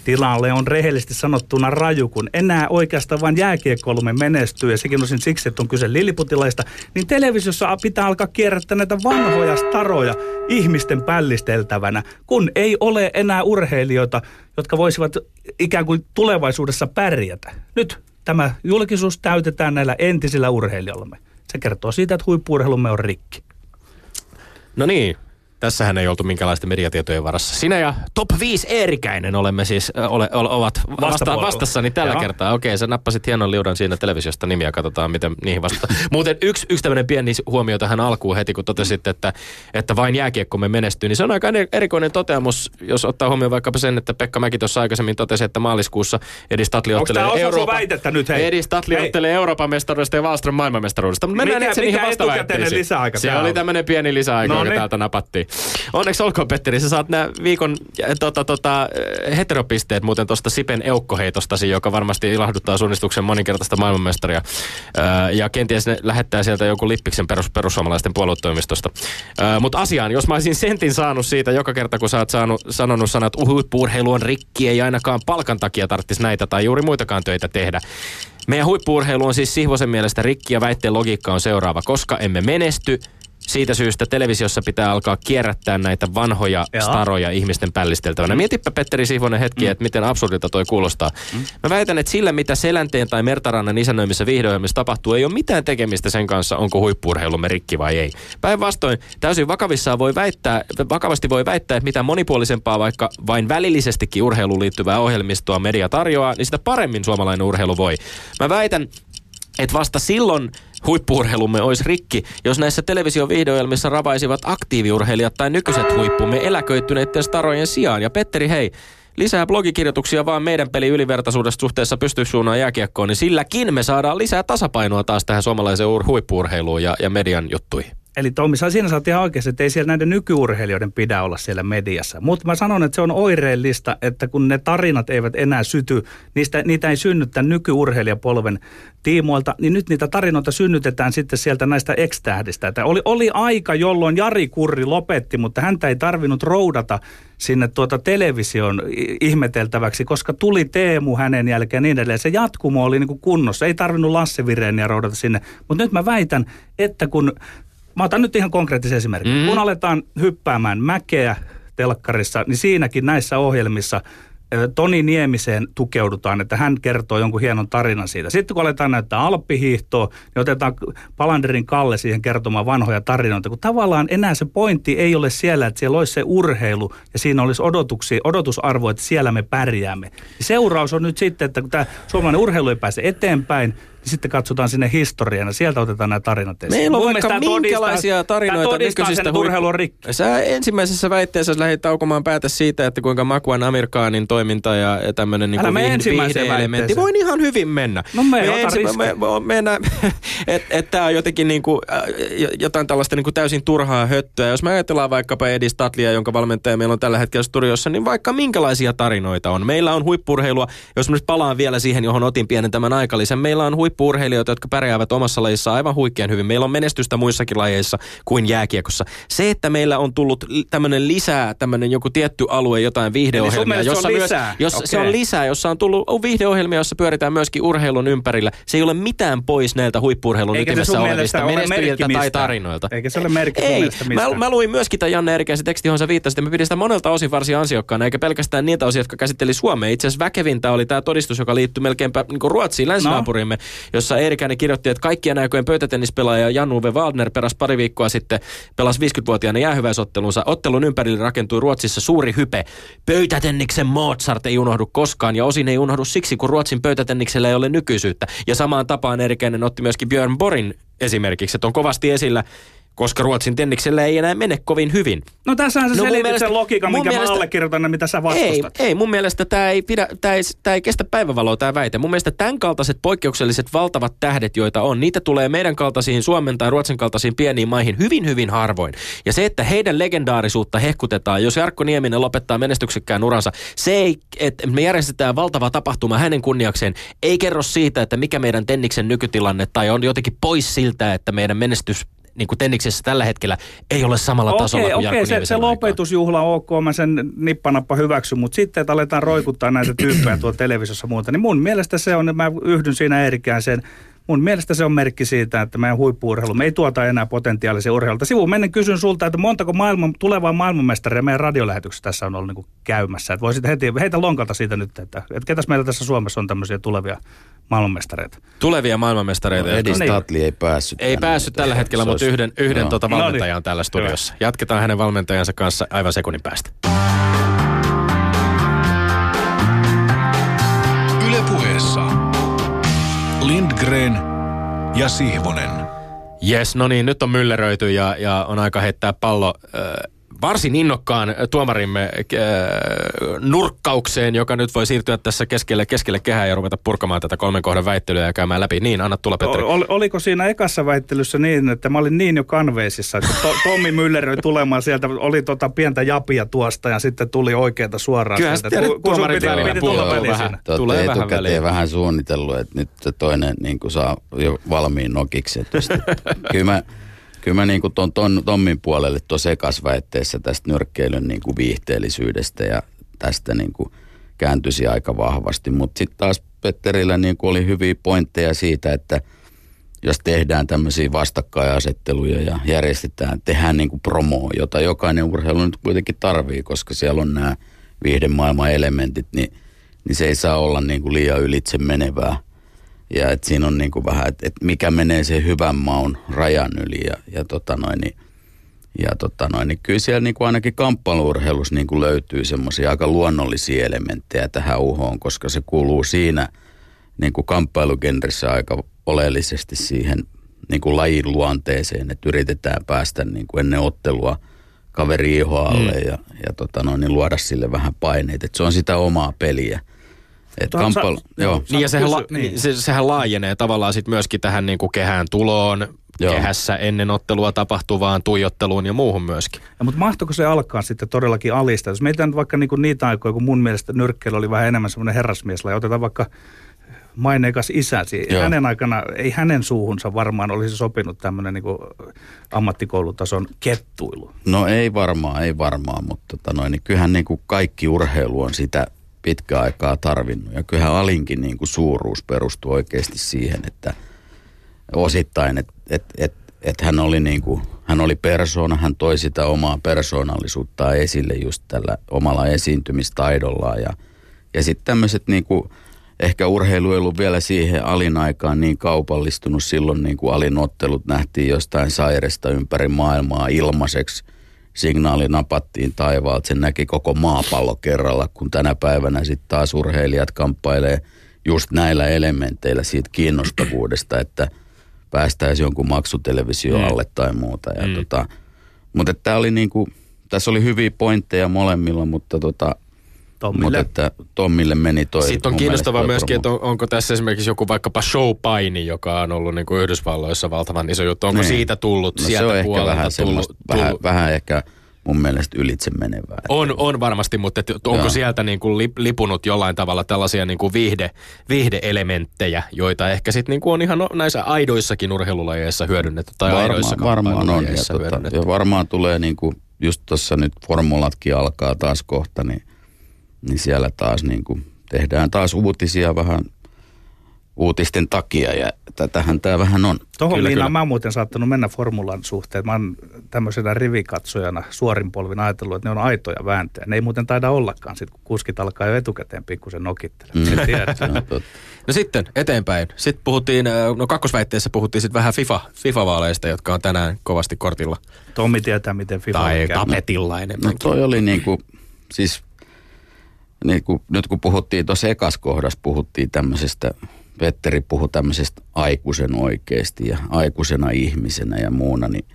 Speaker 1: Tilalle on rehellisesti sanottuna raju, kun enää oikeastaan vain jääkiekkoilumme menestyy ja sekin osin siksi, että on kyse lilliputilaista, niin televisiossa pitää alkaa kierrättää näitä vanhoja staroja ihmisten pällisteltävänä, kun ei ole enää urheilijoita, jotka voisivat ikään kuin tulevaisuudessa pärjätä. Nyt tämä julkisuus täytetään näillä entisillä urheilijoillamme. Se kertoo siitä, että huippuurheilumme on rikki.
Speaker 3: No niin, Tässähän ei oltu minkälaisten mediatietojen varassa. Sinä ja Top 5 Eerikäinen olemme siis, ole, ole, ovat vasta, vastassani tällä Joo. kertaa. Okei, sä nappasit hienon liudan siinä televisiosta nimiä, katsotaan miten niihin vastata. (laughs) Muuten yksi, yksi tämmöinen pieni huomio tähän alkuun heti, kun totesit, että, että vain jääkiekko me menestyy, niin se on aika erikoinen toteamus, jos ottaa huomioon vaikkapa sen, että Pekka Mäki tuossa aikaisemmin totesi, että maaliskuussa Edi Statli ottelee, Euroopan,
Speaker 1: nyt, hei?
Speaker 3: Edi Statli ottelee Euroopan mestaruudesta ja Wallström maailmanmestaruudesta. Mutta mennään mikä, itse mikä
Speaker 1: niihin lisäaika
Speaker 3: Se oli tämmöinen pieni lisäaika, no, joka niin. täältä napattiin. Onneksi olkoon Petteri, sä saat nämä viikon tota, tota, heteropisteet muuten tuosta Sipen eukkoheitostasi, joka varmasti ilahduttaa suunnistuksen moninkertaista maailmanmestaria. Ja kenties ne lähettää sieltä joku lippiksen perus, perussuomalaisten puoluetoimistosta. Mutta asiaan, jos mä olisin sentin saanut siitä joka kerta, kun sä oot saanut, sanonut sanat, huippuurheilu on rikki, ei ainakaan palkan takia tarvitsisi näitä tai juuri muitakaan töitä tehdä. Meidän huippuurheilu on siis Sihvosen mielestä rikki ja väitteen logiikka on seuraava. Koska emme menesty, siitä syystä televisiossa pitää alkaa kierrättää näitä vanhoja Jaa. staroja ihmisten pällisteltävänä. Mm. Mietipä Petteri Sivonen hetki, mm. että miten absurdilta toi kuulostaa. Mm. Mä väitän, että sillä mitä Selänteen tai Mertarannan isännöimissä viihdeohjelmissa tapahtuu, ei ole mitään tekemistä sen kanssa, onko huippuurheilumme rikki vai ei. Päinvastoin täysin vakavissaan voi väittää, vakavasti voi väittää, että mitä monipuolisempaa vaikka vain välillisestikin urheiluun liittyvää ohjelmistoa media tarjoaa, niin sitä paremmin suomalainen urheilu voi. Mä väitän, että vasta silloin huippuurheilumme olisi rikki, jos näissä televisiovideoilmissa ravaisivat aktiiviurheilijat tai nykyiset huippumme eläköittyneiden starojen sijaan. Ja Petteri, hei, lisää blogikirjoituksia vaan meidän peli ylivertaisuudesta suhteessa pystysuunnan jääkiekkoon, niin silläkin me saadaan lisää tasapainoa taas tähän suomalaiseen huippuurheiluun ja, ja median juttuihin.
Speaker 1: Eli Tommi, siinä sä ihan oikeasti, että ei siellä näiden nykyurheilijoiden pidä olla siellä mediassa. Mutta mä sanon, että se on oireellista, että kun ne tarinat eivät enää syty, niistä, niitä ei synnyttä nykyurheilijapolven tiimoilta, niin nyt niitä tarinoita synnytetään sitten sieltä näistä ex-tähdistä. Että oli, oli aika, jolloin Jari Kurri lopetti, mutta häntä ei tarvinnut roudata sinne tuota television ihmeteltäväksi, koska tuli Teemu hänen jälkeen niin edelleen. Se jatkumo oli niin kuin kunnossa, ei tarvinnut Lasse Vireeniä roudata sinne. Mutta nyt mä väitän, että kun Mä otan nyt ihan konkreettisen esimerkin. Mm. Kun aletaan hyppäämään mäkeä telkkarissa, niin siinäkin näissä ohjelmissa Toni Niemiseen tukeudutaan, että hän kertoo jonkun hienon tarinan siitä. Sitten kun aletaan näyttää alppihiihtoa, niin otetaan Palanderin Kalle siihen kertomaan vanhoja tarinoita, kun tavallaan enää se pointti ei ole siellä, että siellä olisi se urheilu ja siinä olisi odotuksia, odotusarvo, että siellä me pärjäämme. Seuraus on nyt sitten, että kun tämä suomalainen urheilu ei pääse eteenpäin, niin sitten katsotaan sinne historiaan ja sieltä otetaan nämä tarinat esiin.
Speaker 3: Meillä on Mun vaikka minkälaisia todistaa, tarinoita
Speaker 1: nykyisistä on rikki.
Speaker 3: Sä ensimmäisessä väitteessä lähdit taukomaan päätä siitä, että kuinka Makuan Amerikaanin toiminta ja tämmöinen niin
Speaker 1: elementti
Speaker 3: voi ihan hyvin mennä.
Speaker 1: No me, me, ensi, me,
Speaker 3: me, me että (laughs) et tämä on jotenkin niin kuin, äh, jotain tällaista niin kuin täysin turhaa höttöä. Jos me ajatellaan vaikkapa Edi Statlia, jonka valmentaja meillä on tällä hetkellä studiossa, niin vaikka minkälaisia tarinoita on. Meillä on huippurheilua, jos mä nyt palaan vielä siihen, johon otin pienen tämän aikalisen. Meillä on huippu huippuurheilijoita, jotka pärjäävät omassa lajissa aivan huikean hyvin. Meillä on menestystä muissakin lajeissa kuin jääkiekossa. Se, että meillä on tullut tämmöinen lisää, tämmöinen joku tietty alue, jotain viihdeohjelmia, jossa
Speaker 1: myös, jos
Speaker 3: okay. se on lisää, jossa on tullut viihdeohjelmia, jossa pyöritään myöskin urheilun ympärillä. Se ei ole mitään pois näiltä huippuurheilun ytimessä olevista menestyjiltä tai tarinoilta.
Speaker 1: Eikä se ole merkki
Speaker 3: Ei, mä, mä, luin myöskin tämän Janne Erikäisen teksti, johon sä viittasit, mä pidin sitä monelta osin varsin ansiokkaana, eikä pelkästään niitä osia, jotka käsitteli Suomea. Itse asiassa väkevintä oli tämä todistus, joka liittyy melkeinpä niin Ruotsiin, länsinaapurimme, no jossa Eerikäinen kirjoitti, että kaikkien aikojen pöytätennispelaaja Jan-Uwe Waldner peräsi pari viikkoa sitten, pelasi 50-vuotiaana jäähyväisottelunsa. Ottelun ympärille rakentui Ruotsissa suuri hype. Pöytätenniksen Mozart ei unohdu koskaan ja osin ei unohdu siksi, kun Ruotsin pöytätenniksellä ei ole nykyisyyttä. Ja samaan tapaan Eerikäinen otti myöskin Björn Borin esimerkiksi, että on kovasti esillä koska Ruotsin tenniksellä ei enää mene kovin hyvin.
Speaker 1: No tässähän se no, selitit mielestä, sen logiikan, minkä mielestä, mä allekirjoitan, mitä sä vastustat.
Speaker 3: Ei, ei mun mielestä tämä ei, pidä, tää ei, tää ei kestä päivävaloa tämä väite. Mun mielestä tämän kaltaiset poikkeukselliset valtavat tähdet, joita on, niitä tulee meidän kaltaisiin Suomen tai Ruotsin kaltaisiin pieniin maihin hyvin, hyvin harvoin. Ja se, että heidän legendaarisuutta hehkutetaan, jos Jarkko Nieminen lopettaa menestyksekkään uransa, se ei, että me järjestetään valtava tapahtuma hänen kunniakseen, ei kerro siitä, että mikä meidän tenniksen nykytilanne tai on jotenkin pois siltä, että meidän menestys niin kuin tenniksessä tällä hetkellä ei ole samalla okay, tasolla kuin
Speaker 1: Okei, se, se lopetusjuhla ok, mä sen nippanappa hyväksyn, mutta sitten, että aletaan roikuttaa näitä tyyppejä tuolla televisiossa muuta, niin mun mielestä se on, mä yhdyn siinä Erikään sen, mun mielestä se on merkki siitä, että meidän huippuurheilu, me ei tuota enää potentiaalisia urheilta. Sivuun menen kysyn sulta, että montako maailman, tulevaa maailmanmestaria meidän radiolähetyksessä tässä on ollut niin kuin käymässä. Että voisit heti, heitä lonkalta siitä nyt, että, että ketäs meillä tässä Suomessa on tämmöisiä tulevia maailmanmestareita.
Speaker 3: Tulevia maailmanmestareita.
Speaker 2: No,
Speaker 3: jotka-
Speaker 2: Edi
Speaker 1: Niin.
Speaker 2: Statli ei päässyt.
Speaker 3: Ei päässyt tällä hetkellä, mutta yhden, yhden
Speaker 2: Joo.
Speaker 3: tuota
Speaker 1: No niin.
Speaker 3: valmentaja on täällä studiossa. Jatketaan hänen valmentajansa kanssa aivan sekunnin päästä.
Speaker 4: Ylepuheessa Lindgren ja Sihvonen.
Speaker 3: Jes, no niin, nyt on mylleröity ja, ja on aika heittää pallo äh, varsin innokkaan tuomarimme äh, nurkkaukseen, joka nyt voi siirtyä tässä keskelle, keskelle kehää ja ruveta purkamaan tätä kolmen kohdan väittelyä ja käymään läpi. Niin, anna tulla Petteri.
Speaker 1: Ol, oliko siinä ekassa väittelyssä niin, että mä olin niin jo kanveesissa, että to, Tommi Mülleröi tulemaan sieltä, oli tota pientä japia tuosta ja sitten tuli oikeita suoraan
Speaker 3: Kyllähän
Speaker 1: sieltä. sun
Speaker 3: tuomarit
Speaker 1: piti-
Speaker 3: välillä
Speaker 1: piti tulla peliin
Speaker 3: vähän. Tulee vähän väliin.
Speaker 2: vähän suunnitellut, että nyt se toinen niin kuin saa jo valmiin nokiksi. Että (laughs) kyllä mä, kyllä mä niin kuin ton, ton, Tommin puolelle tuossa ekas väitteessä tästä nyrkkeilyn niin kuin viihteellisyydestä ja tästä niin kuin kääntyisi aika vahvasti. Mutta sitten taas Petterillä niin kuin oli hyviä pointteja siitä, että jos tehdään tämmöisiä vastakkainasetteluja ja järjestetään, tehdään niin kuin promoa, jota jokainen urheilu nyt kuitenkin tarvii, koska siellä on nämä viihdemaailman elementit, niin, niin se ei saa olla niin kuin liian ylitse menevää. Ja et siinä on niin kuin vähän, että et mikä menee sen hyvän maun rajan yli ja, ja, tota noin, niin, ja tota noin, niin kyllä siellä niin kuin ainakin kamppailuurheilussa niin kuin löytyy semmoisia aika luonnollisia elementtejä tähän uhoon, koska se kuuluu siinä niin kuin kamppailugenrissä aika oleellisesti siihen niin kuin lajin luonteeseen, että yritetään päästä niin kuin ennen ottelua kaveri ihoalle mm. ja, ja tota noin, niin luoda sille vähän paineita. Et se on sitä omaa peliä. Et
Speaker 1: Tuohon sa-
Speaker 2: kamppailu, joo.
Speaker 3: Niin ja sehän, la,
Speaker 1: niin.
Speaker 3: se, sehän laajenee tavallaan sit myöskin tähän niin kuin kehään tuloon,
Speaker 2: Joo.
Speaker 3: kehässä ennen ottelua tapahtuvaan tuijotteluun ja muuhun myöskin.
Speaker 1: Ja, mutta mahtoiko se alkaa sitten todellakin alista? Jos mietitään nyt vaikka niinku niitä aikoja, kun mun mielestä nyrkkeily oli vähän enemmän semmoinen herrasmieslaji. Otetaan vaikka maineikas isäsi.
Speaker 2: Joo.
Speaker 1: Hänen aikana, ei hänen suuhunsa varmaan olisi sopinut tämmöinen niinku ammattikoulutason kettuilu.
Speaker 2: No ei varmaan, ei varmaan, mutta tota noin, niin kyllähän niin kuin kaikki urheilu on sitä pitkää aikaa tarvinnut. Ja kyllähän alinkin niin kuin suuruus perustuu oikeasti siihen, että osittain, että et, et, et hän oli niin kuin, hän oli persoona, hän toi sitä omaa persoonallisuuttaan esille just tällä omalla esiintymistaidollaan. Ja, ja sitten tämmöiset niin kuin, ehkä urheilu ei ollut vielä siihen alin aikaan niin kaupallistunut. Silloin niin kuin alin ottelut nähtiin jostain sairesta ympäri maailmaa ilmaiseksi. Signaali napattiin taivaalta, sen näki koko maapallo kerralla, kun tänä päivänä sitten taas urheilijat kamppailee just näillä elementeillä siitä kiinnostavuudesta, että päästäisiin jonkun maksutelevisio alle tai muuta. Ja
Speaker 3: Mm.
Speaker 2: tota, mutta tämä oli niinku, tässä oli hyviä pointteja molemmilla, mutta tota,
Speaker 1: Tommille.
Speaker 2: mutta että Tommille meni toi.
Speaker 3: Sitten on kiinnostavaa myöskin, että on, onko tässä esimerkiksi joku vaikkapa showpaini, joka on ollut niin kuin Yhdysvalloissa valtavan iso juttu. Onko
Speaker 2: Niin.
Speaker 3: siitä tullut
Speaker 2: no, se
Speaker 3: sieltä
Speaker 2: on ehkä vähän, semmoista,
Speaker 3: tullut,
Speaker 2: vähän,
Speaker 3: tullut,
Speaker 2: vähän ehkä mun mielestä ylitse menevää.
Speaker 3: On, on varmasti, mutta et onko
Speaker 2: Joo.
Speaker 3: sieltä niin kuin lip, lipunut jollain tavalla tällaisia niin kuin viihde, viihdeelementtejä, joita ehkä sitten niin kuin on ihan näissä aidoissakin urheilulajeissa hyödynnetty tai aidoissa
Speaker 2: varmaan, varmaan on. Ja, tota, ja varmaan tulee niin kuin, just tuossa nyt formulatkin alkaa taas kohta, niin, niin siellä taas niin kuin tehdään taas uutisia vähän uutisten takia ja tätähän tämä vähän on.
Speaker 1: Tuohon
Speaker 3: Kyllä, kyllä.
Speaker 1: mä oon muuten saattanut mennä formulan suhteen. Mä oon tämmöisenä rivikatsojana suorin polvin ajatellut, että ne on aitoja vääntöjä. Ne ei muuten taida ollakaan, sit kun kuskit alkaa jo etukäteen pikkusen nokittelemaan.
Speaker 2: Mm. (laughs) Totta.
Speaker 3: No sitten eteenpäin. Sitten puhuttiin, äh, no kakkosväitteessä puhuttiin sitten vähän FIFA, FIFA-vaaleista, jotka on tänään kovasti kortilla.
Speaker 1: Tommi tietää, miten FIFA
Speaker 3: Tai
Speaker 1: käy.
Speaker 3: tapetilla
Speaker 2: No toi oli niin kuin, siis niin kuin, nyt kun puhuttiin tuossa ekas kohdassa, puhuttiin tämmöisestä, Petteri puhui tämmöisestä aikuisen oikeasti ja aikuisena ihmisenä ja muuna, niin,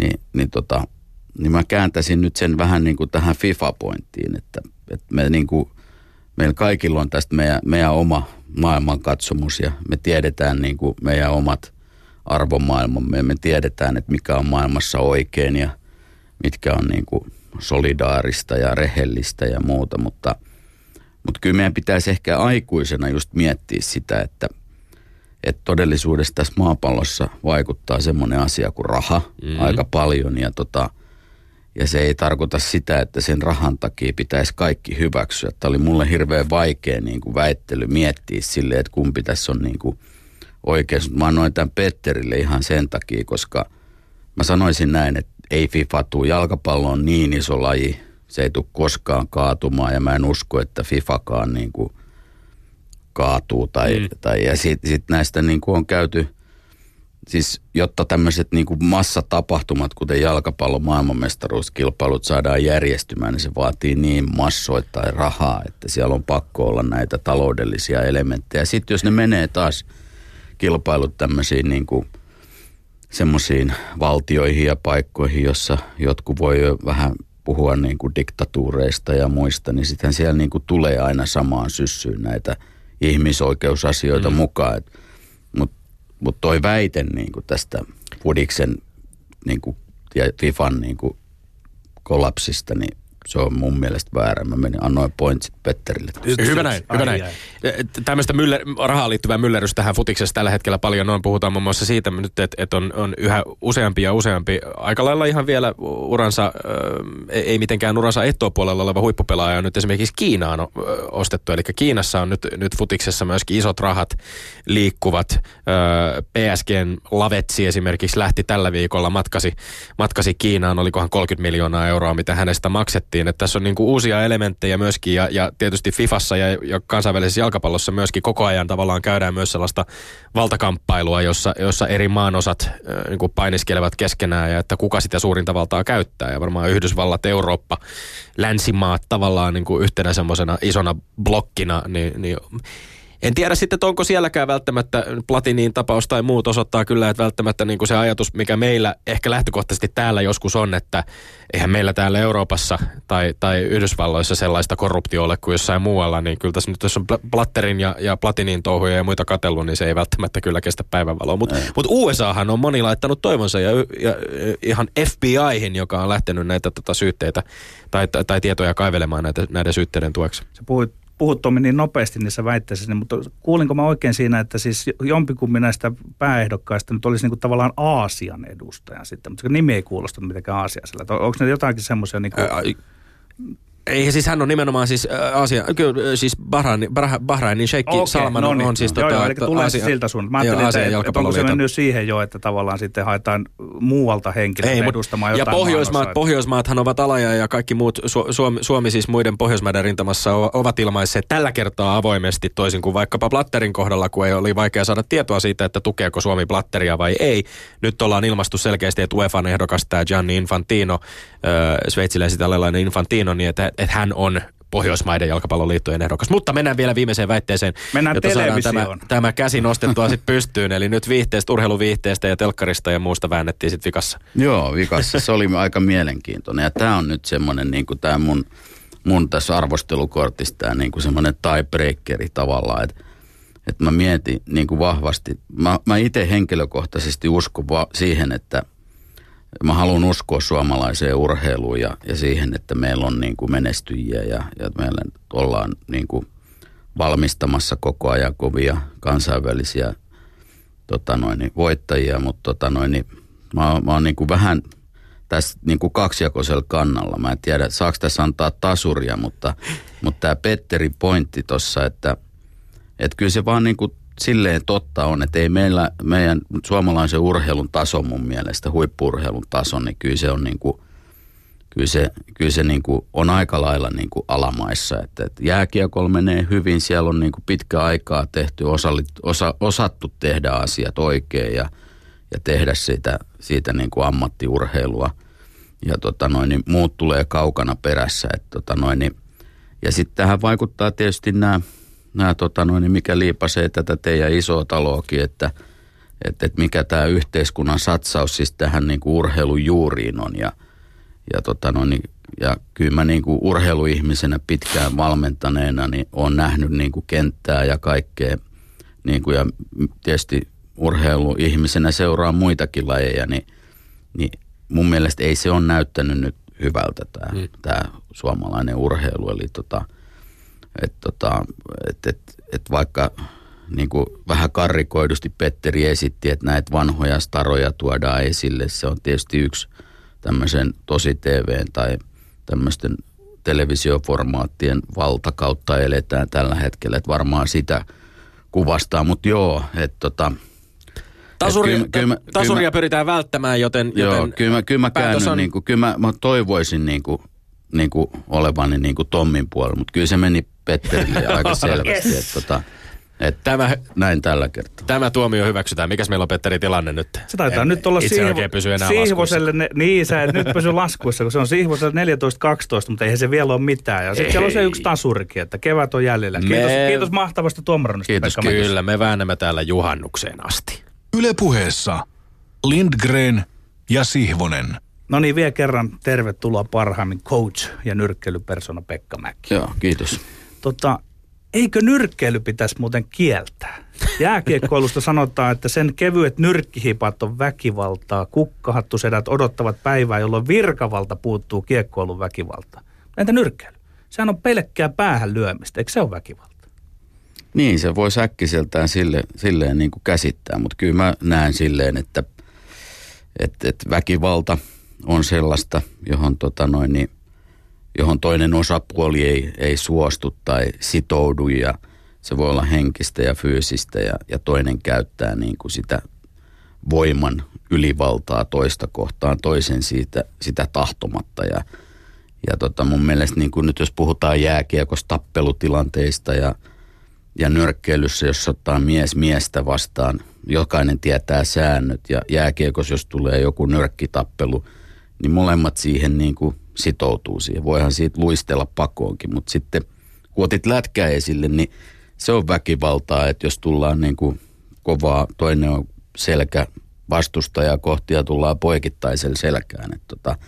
Speaker 2: niin, niin, tota, niin mä kääntäisin nyt sen vähän niin kuin tähän FIFA-pointtiin, että, että me niin kuin, meillä kaikilla on tästä meidän, meidän oma maailmankatsomus ja me tiedetään niin kuin meidän omat arvomaailmamme ja me tiedetään, että mikä on maailmassa oikein ja mitkä on niin kuin solidaarista ja rehellistä ja muuta, mutta, mutta kyllä meidän pitäisi ehkä aikuisena just miettiä sitä, että, että todellisuudessa tässä maapallossa vaikuttaa semmoinen asia kuin raha mm. aika paljon ja, tota, ja se ei tarkoita sitä, että sen rahan takia pitäisi kaikki hyväksyä. Tämä oli mulle hirveän vaikea niin kuin väittely miettiä silleen, että kumpi tässä on niin kuin oikeassa. Mä annoin tämän Petterille ihan sen takia, koska mä sanoisin näin, että ei FIFA tuu. Jalkapallo on niin iso laji, se ei tule koskaan kaatumaan ja mä en usko, että FIFAkaan niin kuin kaatuu. Tai, mm. tai, ja sitten sit näistä niin kuin on käyty, siis jotta tämmöiset niin kuin massatapahtumat, kuten jalkapallon maailmanmestaruuskilpailut saadaan järjestymään, niin se vaatii niin massoittain rahaa, että siellä on pakko olla näitä taloudellisia elementtejä. Sitten jos ne menee taas kilpailut tämmöisiin niin kuin semmoisiin valtioihin ja paikkoihin, jossa jotkut voi jo vähän puhua niin kuin diktatuureista ja muista, niin sitten siellä niin kuin tulee aina samaan syssyyn näitä ihmisoikeusasioita mm. mukaan. Mutta mut toi väite niin kuin tästä Pudiksen niin kuin, ja FIFAn niin kuin kollapsista, niin se on mun mielestä väärä. Mä menin, annoin pointsit Petterille.
Speaker 3: Hyvä näin, hyvä näin. Tämmöistä myller, rahaan liittyvää myllerrystä tähän futiksessa tällä hetkellä paljon on. Puhutaan muun muassa siitä nyt, että, että on, on yhä useampi ja useampi, aika lailla ihan vielä uransa, ei mitenkään uransa ettopuolella oleva huippupelaaja on nyt esimerkiksi Kiinaan ostettu. Eli Kiinassa on nyt, nyt futiksessa myöskin isot rahat liikkuvat. PSGn Lavetsi esimerkiksi lähti tällä viikolla matkasi, matkasi Kiinaan, olikohan 30 miljoonaa euroa, mitä hänestä maksettiin että tässä on niin kuin uusia elementtejä myöskin ja, ja tietysti Fifassa ja, ja kansainvälisessä jalkapallossa myöskin koko ajan tavallaan käydään myös sellaista valtakamppailua, jossa, jossa eri maanosat äh, niin painiskelevat keskenään ja että kuka sitä suurinta valtaa käyttää. Ja varmaan Yhdysvallat, Eurooppa, länsimaat tavallaan niin kuin yhtenä semmoisena isona blokkina, niin, niin en tiedä sitten, että onko sielläkään välttämättä Platiniin tapaus tai muut osoittaa kyllä, että välttämättä niin kuin se ajatus, mikä meillä ehkä lähtökohtaisesti täällä joskus on, että eihän meillä täällä Euroopassa tai, tai Yhdysvalloissa sellaista korruptio ole kuin jossain muualla, niin kyllä tässä nyt jos on Platterin ja, ja Platinin touhuja ja muita katellut, niin se ei välttämättä kyllä kestä päivänvaloa. Mutta mut USAhan on moni laittanut toivonsa ja, ja ihan FBIhin, joka on lähtenyt näitä tota, syytteitä tai, tai, tai tietoja kaivelemaan näitä, näiden syytteiden tueksi.
Speaker 1: Se puhuit puhut Tomi niin nopeasti niissä väitteissä, niin, mutta kuulinko mä oikein siinä, että siis jompikumpi näistä pääehdokkaista nyt olisi niin kuin tavallaan Aasian edustaja sitten, mutta se nimi ei kuulosta mitenkään aasiaisella. Onko ne jotakin semmoisia niin kuin...
Speaker 3: Ei, siis hän on nimenomaan siis äh, Aasia, kyllä siis Bahrain, Bahrainin sheikki okay, Salman no niin. on siis
Speaker 1: joo, tota, joo, eli tulee Aasia, siltä sun. Mä ajattelin, joo, että, että onko se mennyt siihen jo, että tavallaan sitten haetaan muualta henkilöä edustamaan
Speaker 3: jotain Ja Pohjoismaat, Pohjoismaathan ovat alaja ja kaikki muut, Su- Suomi, Suomi siis muiden Pohjoismaiden rintamassa ovat ilmaisseet tällä kertaa avoimesti toisin kuin vaikkapa Blatterin kohdalla, kun ei oli vaikea saada tietoa siitä, että tukeeko Suomi Blatteria vai ei. Nyt ollaan ilmastu selkeästi, että UEFan ehdokas tämä Gianni Infantino, äh, sveitsiläiset Infantino, niin että että hän on Pohjoismaiden jalkapalloliittojen ehdokas. Mutta mennään vielä viimeiseen väitteeseen.
Speaker 1: Mennään jotta saadaan
Speaker 3: tämä, tämä käsi nostettua sitten pystyyn. Eli nyt viihteestä, urheiluviihteestä ja telkkarista ja muusta väännettiin sitten vikassa.
Speaker 2: Joo, vikassa. Se oli aika mielenkiintoinen. Ja tämä on nyt semmoinen niin kuin tämä mun, mun tässä arvostelukortissa tämä niin kuin semmoinen tiebreakeri tavallaan. Että että mä mietin niin kuin vahvasti. Mä, mä itse henkilökohtaisesti uskon va- siihen, että – mä haluan uskoa suomalaiseen urheiluun ja, ja siihen, että meillä on niin kuin menestyjiä ja, ja meillä ollaan niin kuin valmistamassa koko ajan kovia kansainvälisiä tota noin, niin voittajia, mutta tota noin, niin mä, mä oon niin kuin vähän tässä niin kuin kaksijakoisella kannalla. Mä en tiedä, saako tässä antaa tasuria, mutta, mutta tämä Petteri pointti tuossa, että, että kyllä se vaan niin kuin silleen totta on, että ei meillä, meidän suomalaisen urheilun taso mun mielestä, huippurheilun taso, niin kyllä se on niin kuin, kyllä se, kyllä se niin kuin on aika lailla niin kuin alamaissa. Että, että jääkiekolla menee hyvin, siellä on niin kuin pitkä aikaa tehty, osallit, osa, osattu tehdä asiat oikein ja, ja tehdä siitä, siitä niin kuin ammattiurheilua. Ja tota noin, niin muut tulee kaukana perässä. Että tota noin, niin, ja sitten tähän vaikuttaa tietysti nämä nämä tota noin, niin mikä liipasee tätä teidän isoa taloakin, että, että, että mikä tämä yhteiskunnan satsaus siis tähän niin kuin urheilun juuriin on. Ja, ja, tota noin, niin, ja kyllä mä niin kuin urheiluihmisenä pitkään valmentaneena niin olen nähnyt niin kuin kenttää ja kaikkea. Niin kuin, ja tietysti urheiluihmisenä seuraa muitakin lajeja, niin, niin mun mielestä ei se ole näyttänyt nyt hyvältä tämä, mm. tämä suomalainen urheilu. Eli tota, että tota, et, et, et vaikka niin kuin vähän karrikoidusti Petteri esitti, että näitä vanhoja staroja tuodaan esille. Se on tietysti yksi tämmöisen tosi TV tai tämmöisten televisioformaattien valtakautta eletään tällä hetkellä, että varmaan sitä kuvastaa. Mutta joo, että tota,
Speaker 3: Tasuri,
Speaker 2: kyllä kyllä
Speaker 3: tasuria
Speaker 2: kyllä
Speaker 3: pyritään välttämään, joten,
Speaker 2: Joo,
Speaker 3: joten
Speaker 2: kyllä kyllä mä käännyn,
Speaker 3: on-
Speaker 2: niin kuin, kyllä mä, mä toivoisin niin kuin, niin kuin olevani niin kuin Tommin puolella, mutta kyllä se meni Petterille aika selvästi,
Speaker 1: Yes.
Speaker 2: että, tota, että
Speaker 3: Tämä,
Speaker 2: näin tällä kertaa.
Speaker 3: tämä tuomio hyväksytään. Mikäs meillä on Petteri tilanne nyt?
Speaker 1: Se taitaa
Speaker 3: En
Speaker 1: nyt olla
Speaker 3: oikein pysy enää
Speaker 1: Sihvoselle, ne, niin sä et nyt pysy laskuissa, kun se on Sihvoselle 14-12, mutta eihän se vielä ole mitään. Ja sitten siellä on se yksi tasurikin, että kevät on jäljellä. Kiitos,
Speaker 3: Me-
Speaker 1: kiitos mahtavasta tuomarannista,
Speaker 2: Kiitos,
Speaker 1: Pekka.
Speaker 3: Kyllä, me väännämme täällä juhannukseen asti.
Speaker 4: Ylepuheessa Lindgren ja Sihvonen.
Speaker 1: No niin, vielä kerran tervetuloa parhaimmin coach ja nyrkkeilypersona Pekka Mäkki.
Speaker 2: Joo, kiitos.
Speaker 1: Tota, eikö nyrkkeily pitäisi muuten kieltää? Jääkiekkoilusta sanotaan, että sen kevyet nyrkkihipat on väkivaltaa. Kukkahattusedät odottavat päivää, jolloin virkavalta puuttuu kiekkoilun väkivalta. Entä nyrkkeily? Sehän on pelkkää päähän lyömistä, eikö se ole väkivalta?
Speaker 2: Niin, se voi äkkiseltään sille, silleen niin kuin käsittää, mutta kyllä mä näen silleen, että, että, että väkivalta on sellaista, johon, tota noin, niin, johon toinen osapuoli ei, ei suostu tai sitoudu ja se voi olla henkistä ja fyysistä ja, ja toinen käyttää niin kuin sitä voiman ylivaltaa toista kohtaan toisen siitä, sitä tahtomatta. Ja, ja tota mun mielestä niin kuin nyt jos puhutaan jääkiekosta, tappelutilanteista ja, ja nyrkkeilyssä, jos ottaa mies miestä vastaan, jokainen tietää säännöt. Ja jääkiekossa, jos tulee joku nyrkkitappelu, niin molemmat siihen niin kuin sitoutuu siihen. Voihan siitä luistella pakoonkin, mutta sitten kun otit lätkää esille, niin se on väkivaltaa, että jos tullaan niin kuin kovaa, toinen on selkä vastustajaa kohti ja tullaan poikittaisella selkään. Että tota,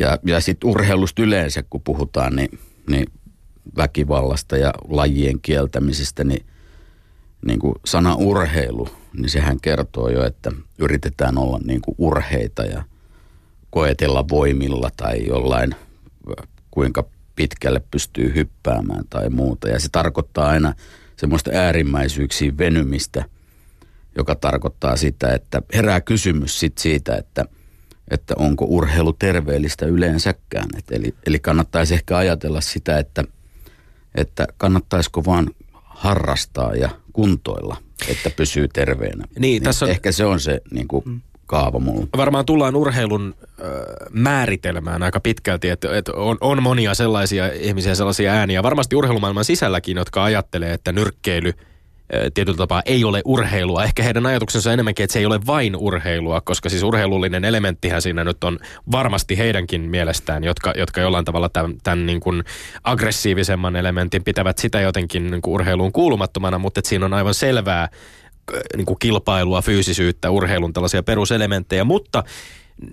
Speaker 2: ja, ja sitten urheilusta yleensä, kun puhutaan, niin, niin väkivallasta ja lajien kieltämisestä, niin, niin kuin sana urheilu, niin sehän kertoo jo, että yritetään olla niin kuin urheita ja koetella voimilla tai jollain, kuinka pitkälle pystyy hyppäämään tai muuta. Ja se tarkoittaa aina semmoista äärimmäisyyksiin venymistä, joka tarkoittaa sitä, että herää kysymys sit siitä, että, että onko urheilu terveellistä yleensäkään. Et eli, eli kannattaisi ehkä ajatella sitä, että, että kannattaisiko vaan harrastaa ja kuntoilla, että pysyy terveenä.
Speaker 3: Niin, tässä on-
Speaker 2: Ehkä se on se niin kuin, kaava mulla.
Speaker 3: Varmaan tullaan urheilun määritelmään aika pitkälti, että, että on, on monia sellaisia ihmisiä, sellaisia ääniä, varmasti urheilumaailman sisälläkin, jotka ajattelee, että nyrkkeily tietyllä tapaa ei ole urheilua. Ehkä heidän ajatuksensa on enemmänkin, että se ei ole vain urheilua, koska siis urheilullinen elementtihän siinä nyt on varmasti heidänkin mielestään, jotka, jotka jollain tavalla tämän, tämän niin kuin aggressiivisemman elementin pitävät sitä jotenkin niin kuin urheiluun kuulumattomana, mutta että siinä on aivan selvää niin kuin kilpailua, fyysisyyttä, urheilun tällaisia peruselementtejä, mutta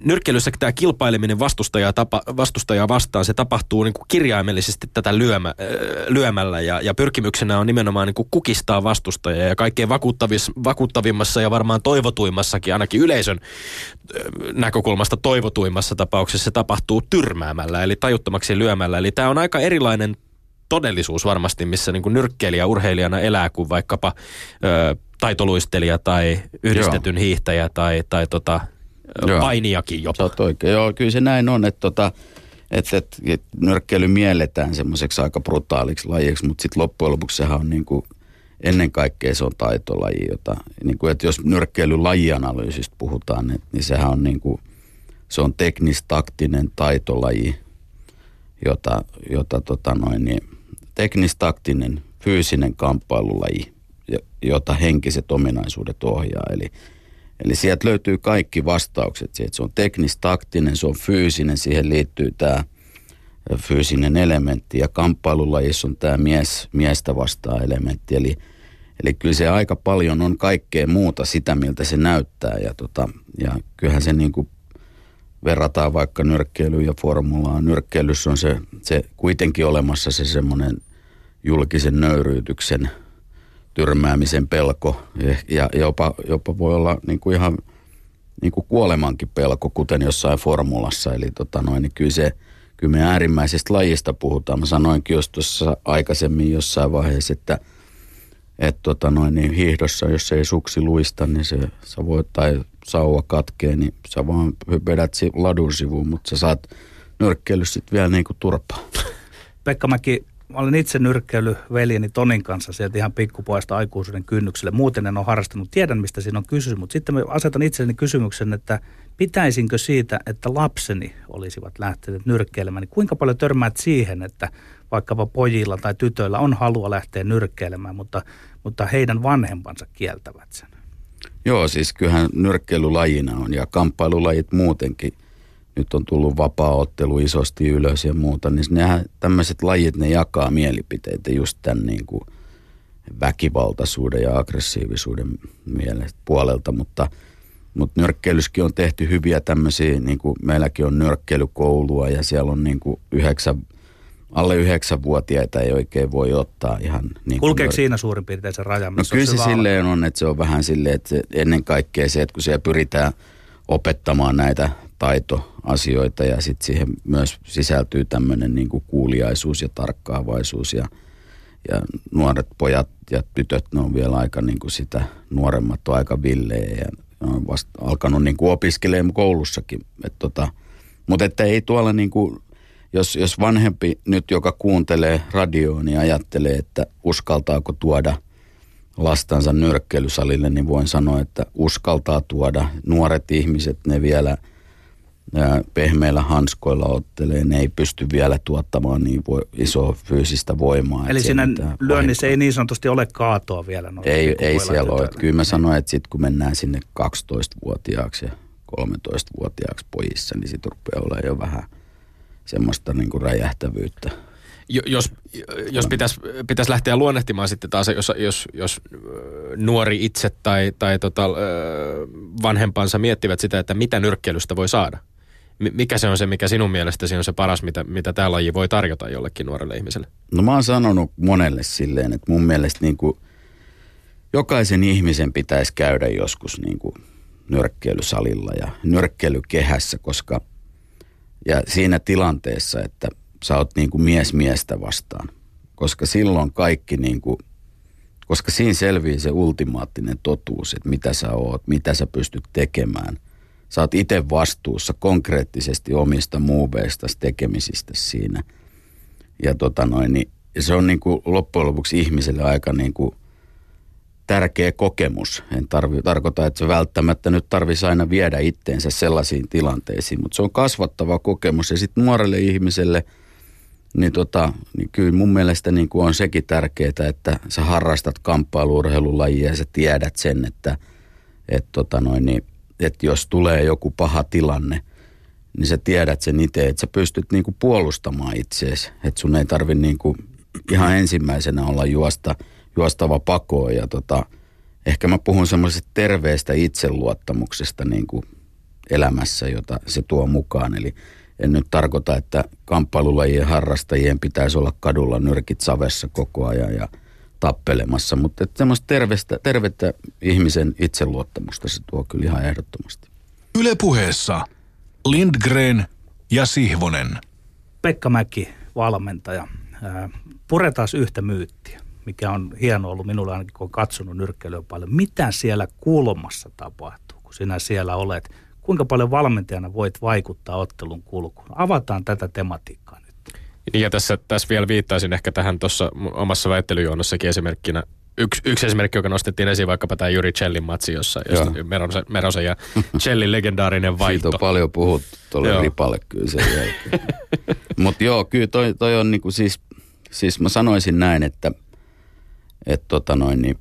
Speaker 3: nyrkkeilyssä tämä kilpaileminen vastustajaa, tapa, vastustajaa vastaan, se tapahtuu niin kuin kirjaimellisesti tätä lyömä, ö, lyömällä ja, ja pyrkimyksenä on nimenomaan niin kuin kukistaa vastustajaa ja kaikkein vakuuttavimmassa ja varmaan toivotuimmassakin, ainakin yleisön ö, näkökulmasta toivotuimmassa tapauksessa se tapahtuu tyrmäämällä eli tajuttomaksi lyömällä. Eli tämä on aika erilainen todellisuus varmasti, missä niin nyrkkeilijä urheilijana elää kuin vaikkapa ö, taitoluistelija tai yhdistetyn Joo. hiihtäjä tai, tai tota,
Speaker 2: Joo.
Speaker 3: painijakin jopa.
Speaker 2: oikein. Joo, kyllä se näin on, että tota, et, et, et nyrkkeily mielletään semmoiseksi aika brutaaliksi lajiksi, mutta sitten loppujen lopuksi sehän on niin kuin, ennen kaikkea se on taitolaji, jota, niin kuin, että jos nyrkkeilyn lajianalyysistä puhutaan, niin, niin sehän on niin kuin, se on teknistaktinen taitolaji, jota, jota tota noin, niin, teknistaktinen fyysinen kamppailulaji, jota henkiset ominaisuudet ohjaa. Eli, eli sieltä löytyy kaikki vastaukset. Siitä se on teknistaktinen, se on fyysinen, siihen liittyy tämä fyysinen elementti ja kamppailulajissa on tämä mies, miestä vastaa elementti. Eli, eli kyllä se aika paljon on kaikkea muuta sitä, miltä se näyttää. Ja, tota, ja kyllähän se niin kuin verrataan vaikka nyrkkeilyyn ja formulaan. Nyrkkeilyssä on se, se kuitenkin olemassa se semmoinen julkisen nöyryytyksen tyrmäämisen pelko ja jopa, jopa voi olla niin kuin ihan niin kuin kuolemankin pelko, kuten jossain formulassa. Eli tota noin, niin kyllä, se, kyllä me äärimmäisestä lajista puhutaan. Mä sanoinkin jos tuossa aikaisemmin jossain vaiheessa, että et tota noin, niin hiihdossa, jos ei suksi luista, niin se, sä voit, tai sauva katkee, niin sä vaan vedät ladun sivuun, mutta sä saat nyrkkeilyssä sitten vielä niin kuin turpaa.
Speaker 1: Pekka Mäki, mä olen itse nyrkkeily veljeni Tonin kanssa sieltä ihan pikkupoista aikuisuuden kynnykselle. Muuten en ole harrastanut, tiedän mistä siinä on kysymys, mutta sitten mä asetan itselleni kysymyksen, että pitäisinkö siitä, että lapseni olisivat lähteneet nyrkkeilemään, niin kuinka paljon törmäät siihen, että vaikkapa pojilla tai tytöillä on halua lähteä nyrkkeilemään, mutta, mutta heidän vanhempansa kieltävät sen?
Speaker 2: Joo, siis kyllähän nyrkkeilylajina on ja kamppailulajit muutenkin. Nyt on tullut vapaaottelu isosti ylös ja muuta, niin nehän, tämmöiset lajit, ne jakaa mielipiteitä just tämän niin kuin väkivaltaisuuden ja aggressiivisuuden mielestä puolelta, mutta, mutta nyrkkeilyskin on tehty hyviä tämmöisiä, niin kuin meilläkin on nyrkkeilykoulua ja siellä on niin kuin yhdeksän alle yhdeksänvuotiaita ei oikein voi ottaa ihan... Niin
Speaker 1: Kulkeeko siinä suurin piirtein se raja?
Speaker 2: No kyllä se, se silleen on, että se on vähän silleen, että ennen kaikkea se, että kun siellä pyritään opettamaan näitä taitoasioita ja sitten siihen myös sisältyy tämmöinen niin kuuliaisuus ja tarkkaavaisuus ja, ja nuoret pojat ja tytöt, ne on vielä aika niin kuin sitä, nuoremmat on aika villejä ja on vasta alkanut niin kuin opiskelemaan koulussakin. Et tota, mutta että ei tuolla niin kuin jos, jos vanhempi nyt, joka kuuntelee radioon, niin ajattelee, että uskaltaako tuoda lastansa nyrkkeilysalille, niin voin sanoa, että uskaltaa tuoda. Nuoret ihmiset, ne vielä pehmeillä hanskoilla ottelee, ne ei pysty vielä tuottamaan niin voi, isoa fyysistä voimaa.
Speaker 1: Eli siinä lyönnissä ei niin sanotusti ole kaatoa vielä.
Speaker 2: Ei, ei siellä ole. Kyllä mä sanoin, että sitten kun mennään sinne 12-vuotiaaksi ja 13-vuotiaaksi pojissa, niin sitten rupeaa olemaan jo vähän – semmoista niin kuin räjähtävyyttä.
Speaker 3: Jos, jos pitäisi pitäis lähteä luonnehtimaan sitten taas, jos, jos, jos nuori itse tai, tai tota, vanhempansa miettivät sitä, että mitä nyrkkeilystä voi saada. Mikä se on se, mikä sinun mielestäsi on se paras, mitä, mitä tämä laji voi tarjota jollekin nuorelle ihmiselle?
Speaker 2: No mä oon sanonut monelle silleen, että mun mielestä niin kuin jokaisen ihmisen pitäisi käydä joskus niin kuin nyrkkeilysalilla ja nyrkkeilykehässä, koska – ja siinä tilanteessa, että sä oot niin kuin mies miestä vastaan. Koska silloin kaikki niin kuin, koska siinä selvii se ultimaattinen totuus, että mitä sä oot, mitä sä pystyt tekemään. Sä oot itse vastuussa konkreettisesti omista muuveista tekemisistä siinä. Ja tota noin, niin se on niin kuin loppujen lopuksi ihmiselle aika niin kuin tärkeä kokemus. En tarvi, tarkoita, että se välttämättä nyt tarvitsisi aina viedä itteensä sellaisiin tilanteisiin, mutta se on kasvattava kokemus. Ja sitten nuorelle ihmiselle, niin, tota, niin kyllä mun mielestä niin kuin on sekin tärkeää, että sä harrastat kamppailuurheilulajia ja sä tiedät sen, että, että, tota noin, niin, että jos tulee joku paha tilanne, niin sä tiedät sen itse, että sä pystyt niin kuin puolustamaan itseesi. Että sun ei tarvi niin kuin ihan ensimmäisenä olla juosta – juostava pakoon ja tota, ehkä mä puhun semmoisesta terveestä itseluottamuksesta niin kuin elämässä, jota se tuo mukaan. Eli en nyt tarkoita, että kamppailulajien harrastajien pitäisi olla kadulla nyrkit savessa koko ajan ja tappelemassa, mutta että semmoista tervettä, tervettä ihmisen itseluottamusta se tuo kyllä ihan ehdottomasti.
Speaker 4: Yle puheessa Lindgren ja Sihvonen.
Speaker 1: Pekka Mäki, valmentaja. Puretaan yhtä myyttiä mikä on hieno ollut minulle ainakin, kun olen katsonut nyrkkeilyä paljon. Mitä siellä kulmassa tapahtuu, kun sinä siellä olet? Kuinka paljon valmentajana voit vaikuttaa ottelun kulkuun? Avataan tätä tematiikkaa nyt.
Speaker 3: Ja tässä, tässä vielä viittaisin ehkä tähän tuossa omassa väittelyjuonnossakin esimerkkinä yksi, yksi esimerkki, joka nostettiin esiin vaikkapa tämä Juri Cellin matsi, jossa, Merosen, Merosen ja Cellin legendaarinen vaihto.
Speaker 2: Siitä on paljon puhuttu tuolle ripalle kyllä sen jälkeen. Mutta joo, kyllä toi, toi on niinku siis, siis mä sanoisin näin, että – että tota noin, niin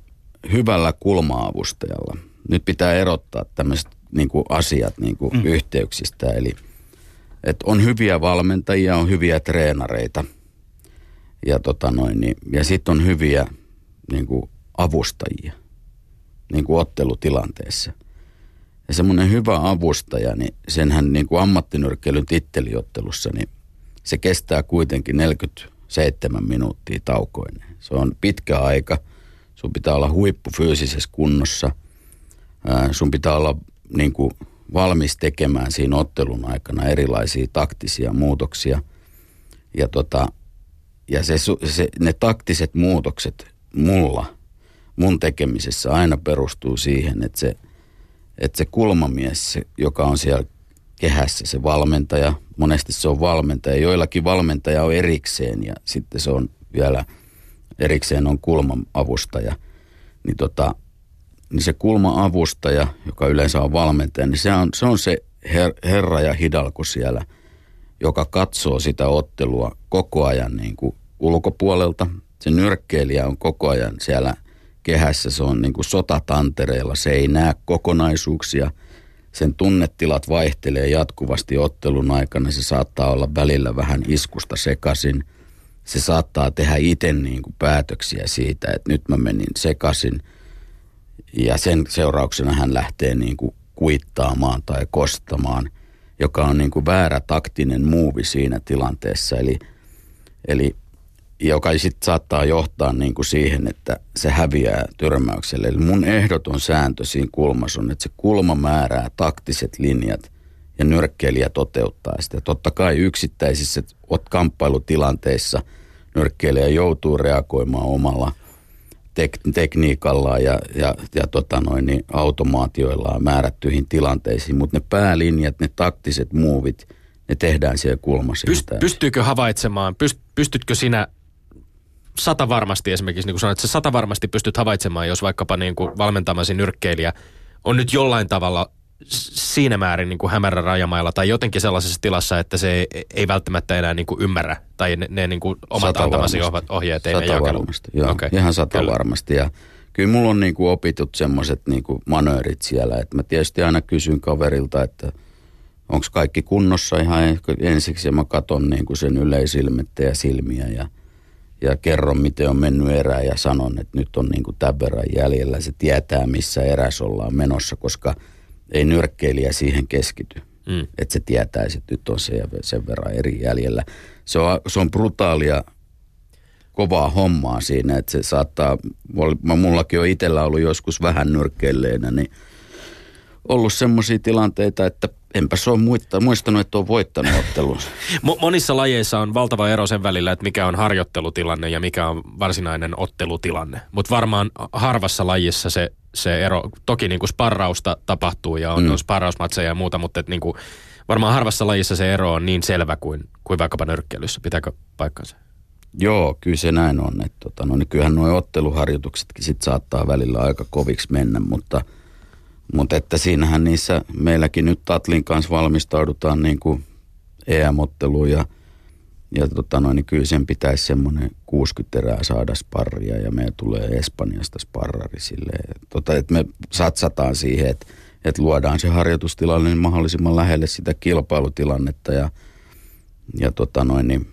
Speaker 2: hyvällä kulmaavustajalla. Nyt pitää erottaa tämmöiset niin kuin asiat niin kuin mm. yhteyksistä. Eli että on hyviä valmentajia, on hyviä treenareita ja, tota noin, niin, ja sitten on hyviä niin kuin avustajia niin kuin ottelutilanteessa. Ja semmoinen hyvä avustaja, niin senhän niin kuin ammattinyrkkeilyn titteliottelussa, niin se kestää kuitenkin 47 minuuttia taukoinen. Se on pitkä aika. Sun pitää olla huippu fyysisessä kunnossa. sun pitää olla niin kuin, valmis tekemään siinä ottelun aikana erilaisia taktisia muutoksia. Ja, tota, ja se, se, ne taktiset muutokset mulla, mun tekemisessä aina perustuu siihen, että se, että se kulmamies, joka on siellä kehässä, se valmentaja, monesti se on valmentaja, joillakin valmentaja on erikseen ja sitten se on vielä erikseen on kulma-avustaja. Niin, tota, niin se kulma-avustaja, joka yleensä on valmentaja, niin se on se, on se her, herra ja hidalko siellä, joka katsoo sitä ottelua koko ajan niin kuin ulkopuolelta. Se nyrkkeilijä on koko ajan siellä kehässä, se on niin kuin sotatantereilla, se ei näe kokonaisuuksia – sen tunnetilat vaihtelee jatkuvasti ottelun aikana. Se saattaa olla välillä vähän iskusta sekaisin. Se saattaa tehdä itse niin kuin päätöksiä siitä, että nyt mä menin sekaisin. Ja sen seurauksena hän lähtee niin kuin kuittaamaan tai kostamaan, joka on niin kuin väärä taktinen muuvi siinä tilanteessa. Eli, eli joka sitten saattaa johtaa niin kuin siihen, että se häviää tyrmäykselle. Eli mun ehdoton sääntö siinä kulmassa on, että se kulma määrää taktiset linjat ja nyrkkeilijä toteuttaa sitä. Totta kai yksittäisissä kamppailutilanteissa nyrkkeilijä joutuu reagoimaan omalla tek- tekniikallaan ja, ja, ja tota noin, niin automaatioillaan määrättyihin tilanteisiin, mutta ne päälinjat, ne taktiset muuvit, ne tehdään siellä kulmassa.
Speaker 3: Pyst- pystyykö havaitsemaan, pyst- pystytkö sinä sata varmasti esimerkiksi, niin kuin sanoit, että sata varmasti pystyt havaitsemaan, jos vaikkapa niin kuin valmentamasi nyrkkeilijä on nyt jollain tavalla siinä määrin niin kuin hämärä rajamailla tai jotenkin sellaisessa tilassa, että se ei, ei välttämättä enää niin kuin ymmärrä tai ne, ne niin kuin omat sata antamasi varmasti. ohjeet ei
Speaker 2: sata varmasti, joo. Okay. Ihan sata kyllä. varmasti ja kyllä mulla on niin kuin opitut semmoiset niin manöörit siellä, että mä tietysti aina kysyn kaverilta, että onko kaikki kunnossa ihan ensiksi ja mä katon niin kuin sen yleisilmettä ja silmiä ja – ja kerron, miten on mennyt erä ja sanon, että nyt on niin kuin tämän verran jäljellä. Se tietää, missä eräs ollaan menossa, koska ei nyrkkeilijä siihen keskity. Mm. Että se tietäisi, että nyt on se sen verran eri jäljellä. Se on, se on brutaalia, kovaa hommaa siinä, että se saattaa, mullakin on itsellä ollut joskus vähän nyrkkeilleenä, niin ollut semmoisia tilanteita, että enpä se ole muista, muistanut, että on voittanut ottelun. (laughs)
Speaker 3: Monissa lajeissa on valtava ero sen välillä, että mikä on harjoittelutilanne ja mikä on varsinainen ottelutilanne. Mutta varmaan harvassa lajissa se, se ero, toki niin kuin sparrausta tapahtuu ja on, mm. on sparrausmatseja ja muuta, mutta niin kuin, varmaan harvassa lajissa se ero on niin selvä kuin, kuin vaikkapa nyrkkeilyssä. Pitääkö paikkansa?
Speaker 2: Joo, kyllä se näin on. Että, tota, no, niin kyllähän nuo otteluharjoituksetkin sit saattaa välillä aika koviksi mennä, mutta – mutta että siinähän niissä meilläkin nyt Tatlin kanssa valmistaudutaan niin kuin EM-otteluun ja, ja tota noin, niin kyllä sen pitäisi semmoinen 60 erää saada sparria ja me tulee Espanjasta sparrari silleen. Tota, että me satsataan siihen, että, että luodaan se harjoitustilanne niin mahdollisimman lähelle sitä kilpailutilannetta ja, ja tota noin, niin,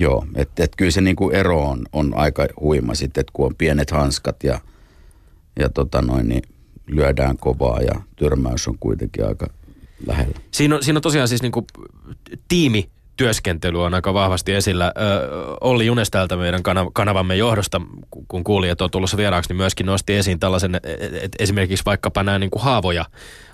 Speaker 2: joo, että et kyllä se niin kuin ero on, on aika huima sitten, että kun on pienet hanskat ja, ja tota noin, niin lyödään kovaa ja tyrmäys on kuitenkin aika lähellä.
Speaker 3: Siinä on, siinä on tosiaan siis niinku tiimi työskentely on aika vahvasti esillä. Ö, Olli Junes täältä meidän kanavamme johdosta, kun kuulijat on tulossa vieraaksi, niin myöskin nosti esiin tällaisen, että esimerkiksi vaikkapa nämä niin kuin haavoja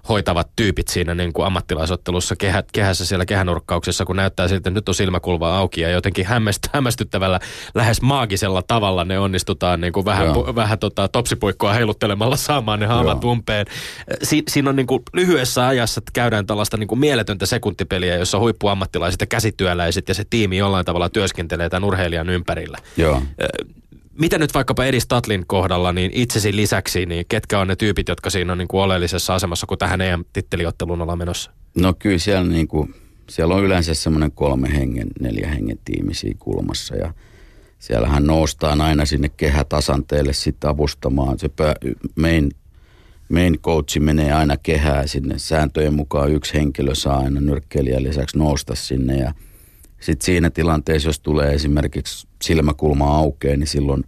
Speaker 3: hoitavat tyypit siinä niin kuin ammattilaisottelussa kehä, kehässä siellä kehänurkkauksessa, kun näyttää siltä, että nyt on silmäkulva auki ja jotenkin hämmäst, hämmästyttävällä, lähes maagisella tavalla ne onnistutaan niin kuin vähän, pu, vähän tota, topsipuikkoa heiluttelemalla saamaan ne haavat Joo. umpeen. Si, siinä on niin kuin lyhyessä ajassa että käydään tällaista niin kuin mieletöntä sekuntipeliä, jossa huippuammattilaiset ja käsityöläiset ja se tiimi jollain tavalla työskentelee tämän urheilijan ympärillä.
Speaker 2: Joo
Speaker 3: mitä nyt vaikkapa Edi Statlin kohdalla, niin itsesi lisäksi, niin ketkä on ne tyypit, jotka siinä on niin kuin oleellisessa asemassa, kun tähän EM-titteliotteluun ollaan menossa?
Speaker 2: No kyllä siellä, niin kuin, siellä on yleensä semmoinen kolme hengen, neljä hengen tiimi siinä kulmassa ja siellähän noustaan aina sinne kehätasanteelle sitten avustamaan. Se main, main coachi menee aina kehää sinne. Sääntöjen mukaan yksi henkilö saa aina nyrkkeilijän lisäksi nousta sinne ja – sitten siinä tilanteessa, jos tulee esimerkiksi silmäkulma aukeaa, niin silloin,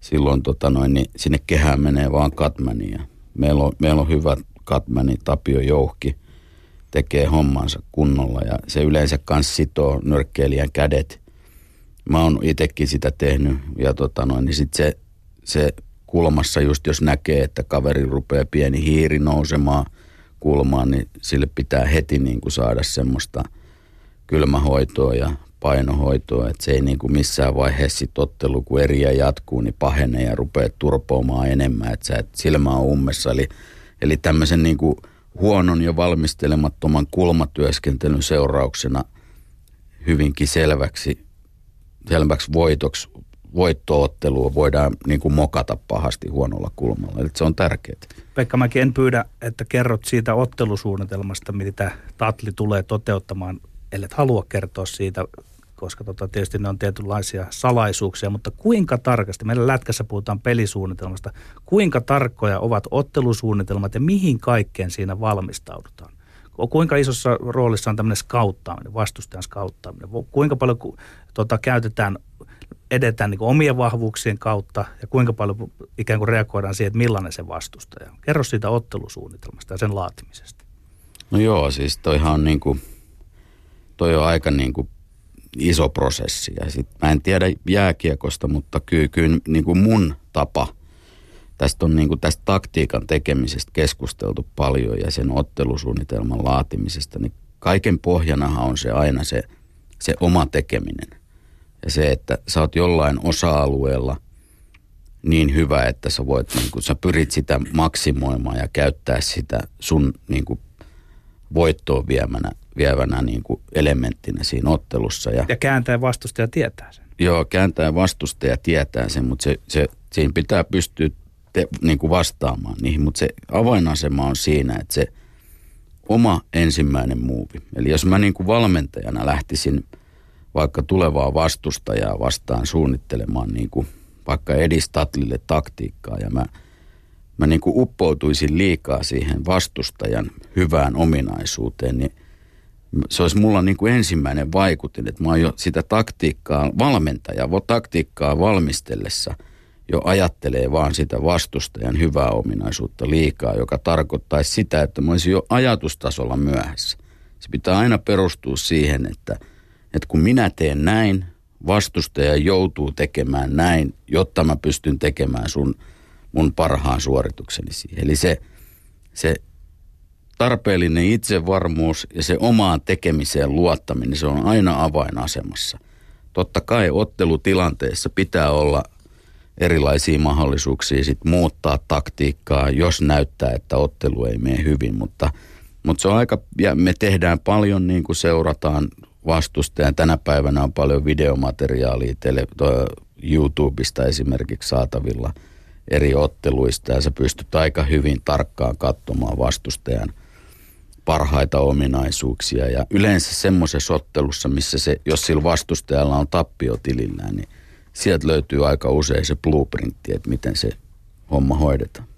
Speaker 2: silloin tota noin, niin sinne kehään menee vaan katmani. Ja meillä, on, meillä on hyvä katmani, Tapio Jouhki, tekee hommansa kunnolla ja se yleensä kanssa sitoo nyrkkeilijän kädet. Mä oon itsekin sitä tehnyt ja tota noin, niin sit se, se kulmassa just jos näkee, että kaveri rupeaa pieni hiiri nousemaan kulmaan, niin sille pitää heti niin kuin saada semmoista – kylmähoitoa ja painohoitoa, että se ei niin kuin missään vaiheessa sit ottelu, kun eriä jatkuu, niin pahenee ja rupeaa turpoamaan enemmän, että sä et silmä on ummessa. Eli, eli tämmöisen niin kuin huonon ja valmistelemattoman kulmatyöskentelyn seurauksena hyvinkin selväksi, selväksi voitoksi voittoottelua voidaan niin kuin mokata pahasti huonolla kulmalla. Eli se on tärkeää.
Speaker 1: Pekka Mäki, en pyydä, että kerrot siitä ottelusuunnitelmasta, mitä Tatli tulee toteuttamaan, ellei halua kertoa siitä, koska tota, tietysti ne on tietynlaisia salaisuuksia, mutta kuinka tarkasti, meillä lätkässä puhutaan pelisuunnitelmasta, kuinka tarkkoja ovat ottelusuunnitelmat ja mihin kaikkeen siinä valmistaudutaan? Kuinka isossa roolissa on tämmöinen skauttaaminen, vastustajan skauttaaminen? Kuinka paljon tota, käytetään edetään niin omien vahvuuksien kautta ja kuinka paljon ikään kuin reagoidaan siihen, että millainen se vastustaja on. Kerro siitä ottelusuunnitelmasta ja sen laatimisesta.
Speaker 2: No joo, siis toihan on niin kuin, toi on aika niin kuin iso prosessi. Ja sit, mä en tiedä jääkiekosta, mutta kyllä, kyllä niin kuin mun tapa, tästä on niin kuin tästä taktiikan tekemisestä keskusteltu paljon ja sen ottelusuunnitelman laatimisesta, niin kaiken pohjanahan on se aina se, se oma tekeminen – ja se, että sä oot jollain osa-alueella niin hyvä, että sä voit, niin kun sä pyrit sitä maksimoimaan ja käyttää sitä sun niin kuin voittoon viemänä, vievänä niin kuin elementtinä siinä ottelussa.
Speaker 1: Ja, ja kääntäen vastustaja tietää sen.
Speaker 2: Joo, kääntäen vastustaja tietää sen, mutta se, se, siinä pitää pystyä te, niin kuin vastaamaan niihin. Mutta se avainasema on siinä, että se oma ensimmäinen muuvi. Eli jos mä niin kuin valmentajana lähtisin – vaikka tulevaa vastustajaa vastaan suunnittelemaan niin kuin vaikka edistatlille taktiikkaa ja mä, mä niin kuin uppoutuisin liikaa siihen vastustajan hyvään ominaisuuteen, niin se olisi mulla niin kuin ensimmäinen vaikutin, että mä oon jo sitä taktiikkaa, valmentaja, taktiikkaa valmistellessa jo ajattelee vaan sitä vastustajan hyvää ominaisuutta liikaa, joka tarkoittaisi sitä, että mä olisin jo ajatustasolla myöhässä. Se pitää aina perustua siihen, että – että kun minä teen näin, vastustaja joutuu tekemään näin, jotta mä pystyn tekemään sun mun parhaan suoritukseni siihen. Eli se, se tarpeellinen itsevarmuus ja se omaan tekemiseen luottaminen, se on aina avainasemassa. Totta kai ottelutilanteessa pitää olla erilaisia mahdollisuuksia sit muuttaa taktiikkaa, jos näyttää, että ottelu ei mene hyvin, mutta, mutta se on aika, ja me tehdään paljon niin kuin seurataan vastustajan. Tänä päivänä on paljon videomateriaalia tele, to, YouTubesta esimerkiksi saatavilla eri otteluista ja sä pystyt aika hyvin tarkkaan katsomaan vastustajan parhaita ominaisuuksia. Ja yleensä semmoisessa ottelussa, missä se, jos sillä vastustajalla on tappio tilillään, niin sieltä löytyy aika usein se blueprintti, että miten se homma hoidetaan.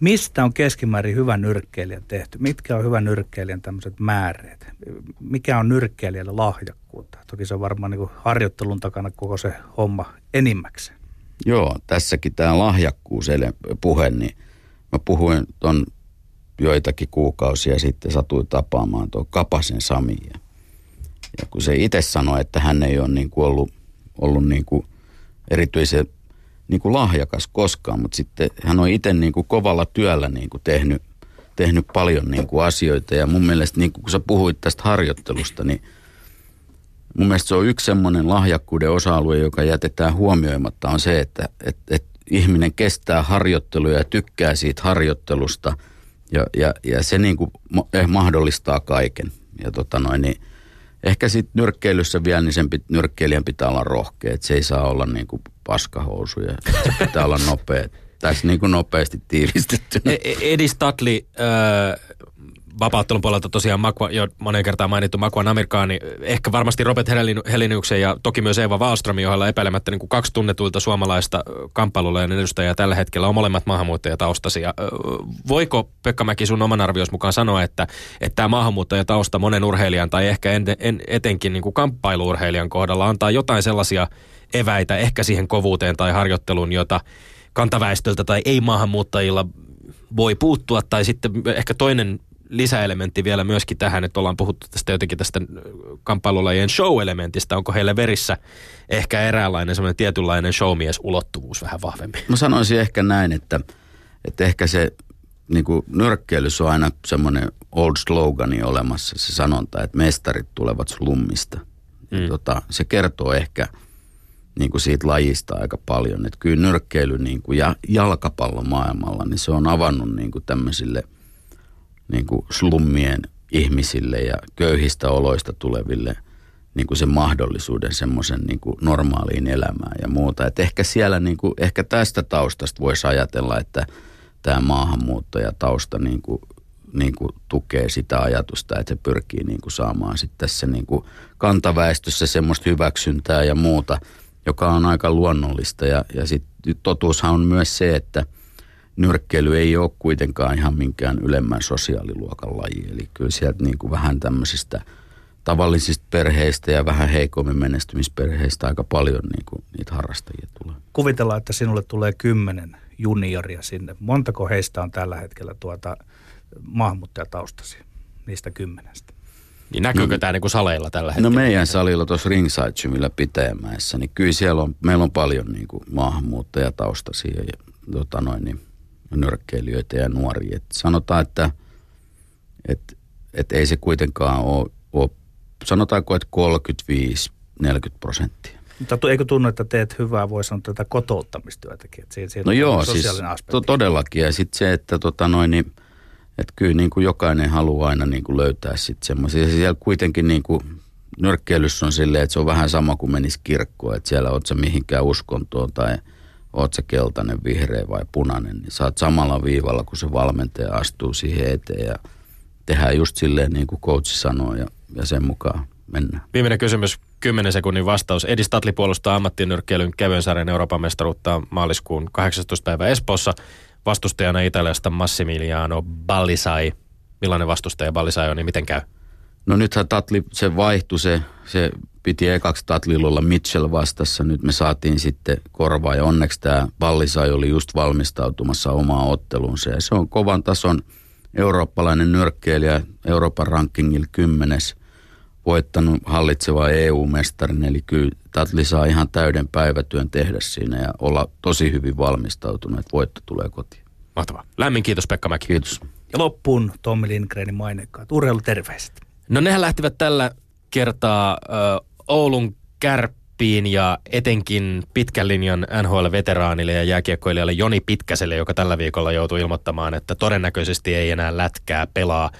Speaker 1: Mistä on keskimäärin hyvä nyrkkeilijä tehty? Mitkä on hyvän nyrkkeilijän tämmöiset määreet? Mikä on nyrkkeilijälle lahjakkuutta? Toki se on varmaan niin harjoittelun takana koko se homma enimmäkseen.
Speaker 2: Joo, tässäkin tämä lahjakkuus puhe, niin mä puhuin ton joitakin kuukausia sitten satuin tapaamaan tuon Kapasen Sami. Ja, kun se itse sanoi, että hän ei ole niin kuin ollut, ollut niin kuin erityisen niin kuin lahjakas koskaan, mutta sitten hän on itse niin kuin kovalla työllä niin kuin tehnyt, tehnyt paljon niin kuin asioita. Ja mun mielestä, niin kuin kun sä puhuit tästä harjoittelusta, niin mun mielestä se on yksi semmoinen lahjakkuuden osa-alue, joka jätetään huomioimatta, on se, että et, et ihminen kestää harjoitteluja ja tykkää siitä harjoittelusta. Ja, ja, ja se niin kuin eh, mahdollistaa kaiken. Ja tota noin, niin ehkä sitten nyrkkeilyssä vielä, niin sen pit, nyrkkeilijän pitää olla rohkea. Että se ei saa olla niin kuin paskahousuja. Se pitää olla nopea. (laughs) Tässä niin kuin nopeasti tiivistetty.
Speaker 3: E, e, Edi Statli, vapauttelun puolelta tosiaan Makva, jo monen kertaan mainittu Makvan Amerikaani, ehkä varmasti Robert Heliniuksen ja toki myös Eva Wallström, joilla epäilemättä niin kuin kaksi tunnetuilta suomalaista kamppailulajan edustajaa tällä hetkellä on molemmat maahanmuuttajataustaisia. Voiko Pekka Mäki sun oman arvios mukaan sanoa, että, että tämä maahanmuuttajatausta monen urheilijan tai ehkä en, en, etenkin niin kuin kamppailuurheilijan kohdalla antaa jotain sellaisia eväitä ehkä siihen kovuuteen tai harjoitteluun, jota kantaväestöltä tai ei-maahanmuuttajilla voi puuttua, tai sitten ehkä toinen lisäelementti vielä myöskin tähän, että ollaan puhuttu tästä jotenkin tästä kamppailulajien show-elementistä. Onko heille verissä ehkä eräänlainen semmoinen tietynlainen showmies-ulottuvuus vähän vahvemmin?
Speaker 2: Mä sanoisin ehkä näin, että, että ehkä se niin kuin nyrkkeilyssä on aina semmoinen old slogani olemassa, se sanonta, että mestarit tulevat slummista. Mm. tota, se kertoo ehkä niin kuin siitä lajista aika paljon. Että kyllä nyrkkeily niin kuin ja jalkapallon maailmalla, niin se on avannut niin kuin tämmöisille – niin kuin slummien ihmisille ja köyhistä oloista tuleville niin kuin sen mahdollisuuden semmoisen niin kuin normaaliin elämään ja muuta. Et ehkä siellä, niin kuin, ehkä tästä taustasta voisi ajatella, että tämä maahanmuuttajatausta niin kuin, niin kuin tukee sitä ajatusta, että se pyrkii niin kuin saamaan sitten tässä niin kuin kantaväestössä semmoista hyväksyntää ja muuta, joka on aika luonnollista. Ja, ja sitten totuushan on myös se, että nyrkkeily ei ole kuitenkaan ihan minkään ylemmän sosiaaliluokan laji. Eli kyllä sieltä niin kuin vähän tämmöisistä – tavallisista perheistä ja vähän heikommin menestymisperheistä aika paljon niin kuin niitä harrastajia tulee.
Speaker 1: Kuvitellaan, että sinulle tulee kymmenen junioria sinne. Montako heistä on tällä hetkellä tuota maahanmuuttajataustasi niistä kymmenestä?
Speaker 3: Niin näkyykö no, tämä niin kuin saleilla tällä no hetkellä?
Speaker 2: No meidän salilla tuossa Ringside Gymillä Pitäjämäessä, niin kyllä siellä on, meillä on paljon niin kuin maahanmuuttajataustaisia ja tota noin, niin, nyrkkeilijöitä ja nuoria. Et sanotaan, että et, et ei se kuitenkaan ole, ole sanotaanko, että 35-40 prosenttia.
Speaker 1: Mutta eikö tunnu, että teet hyvää, voi sanoa tätä kotouttamistyötäkin? Että siinä, siinä
Speaker 2: no joo, siis to, todellakin. Ja sitten se, että tota noin, niin, että kyllä niin kuin jokainen haluaa aina niin kuin löytää sitten semmoisia. Ja siellä kuitenkin niin kuin nyrkkeilyssä on silleen, että se on vähän sama kuin menisi kirkkoon. Että siellä oot sä mihinkään uskontoon tai oot sä keltainen, vihreä vai punainen. Niin saat samalla viivalla, kun se valmentaja astuu siihen eteen ja tehdään just silleen niin kuin coach sanoo ja ja sen mukaan mennään.
Speaker 3: Viimeinen kysymys, 10 sekunnin vastaus. Edi Statli puolustaa ammattinyrkkeilyn kevyen sarjan Euroopan mestaruutta maaliskuun 18. päivä Espoossa. Vastustajana Italiasta Massimiliano Ballisai. Millainen vastustaja Ballisai on, niin miten käy?
Speaker 2: No nythän Tatli, se vaihtui, se, se piti ekaksi Tatlilla olla Mitchell vastassa. Nyt me saatiin sitten korvaa ja onneksi tämä Ballisai oli just valmistautumassa omaa otteluunsa. Ja se on kovan tason eurooppalainen nyrkkeilijä Euroopan rankingilla kymmenes – voittanut hallitseva EU-mestarin, eli kyllä Tatli saa ihan täyden päivätyön tehdä siinä ja olla tosi hyvin valmistautunut, että voitto tulee kotiin.
Speaker 3: Mahtavaa. Lämmin kiitos Pekka Mäki.
Speaker 2: Kiitos.
Speaker 1: Ja loppuun Tommi Lindgrenin mainekkaat urheiluterveiset.
Speaker 3: No nehän lähtivät tällä kertaa ö, Oulun kärppiin ja etenkin pitkän linjan NHL-veteraanille ja jääkiekkoilijalle Joni Pitkäselle, joka tällä viikolla joutui ilmoittamaan, että todennäköisesti ei enää lätkää pelaa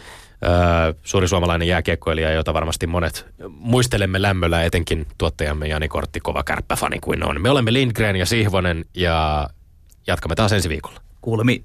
Speaker 3: suuri suomalainen jääkiekkoilija, jota varmasti monet muistelemme lämmöllä, etenkin tuottajamme Jani Kortti, kova kärppäfani kuin on. Me olemme Lindgren ja Sihvonen ja jatkamme taas ensi viikolla.
Speaker 1: Kuulemiin.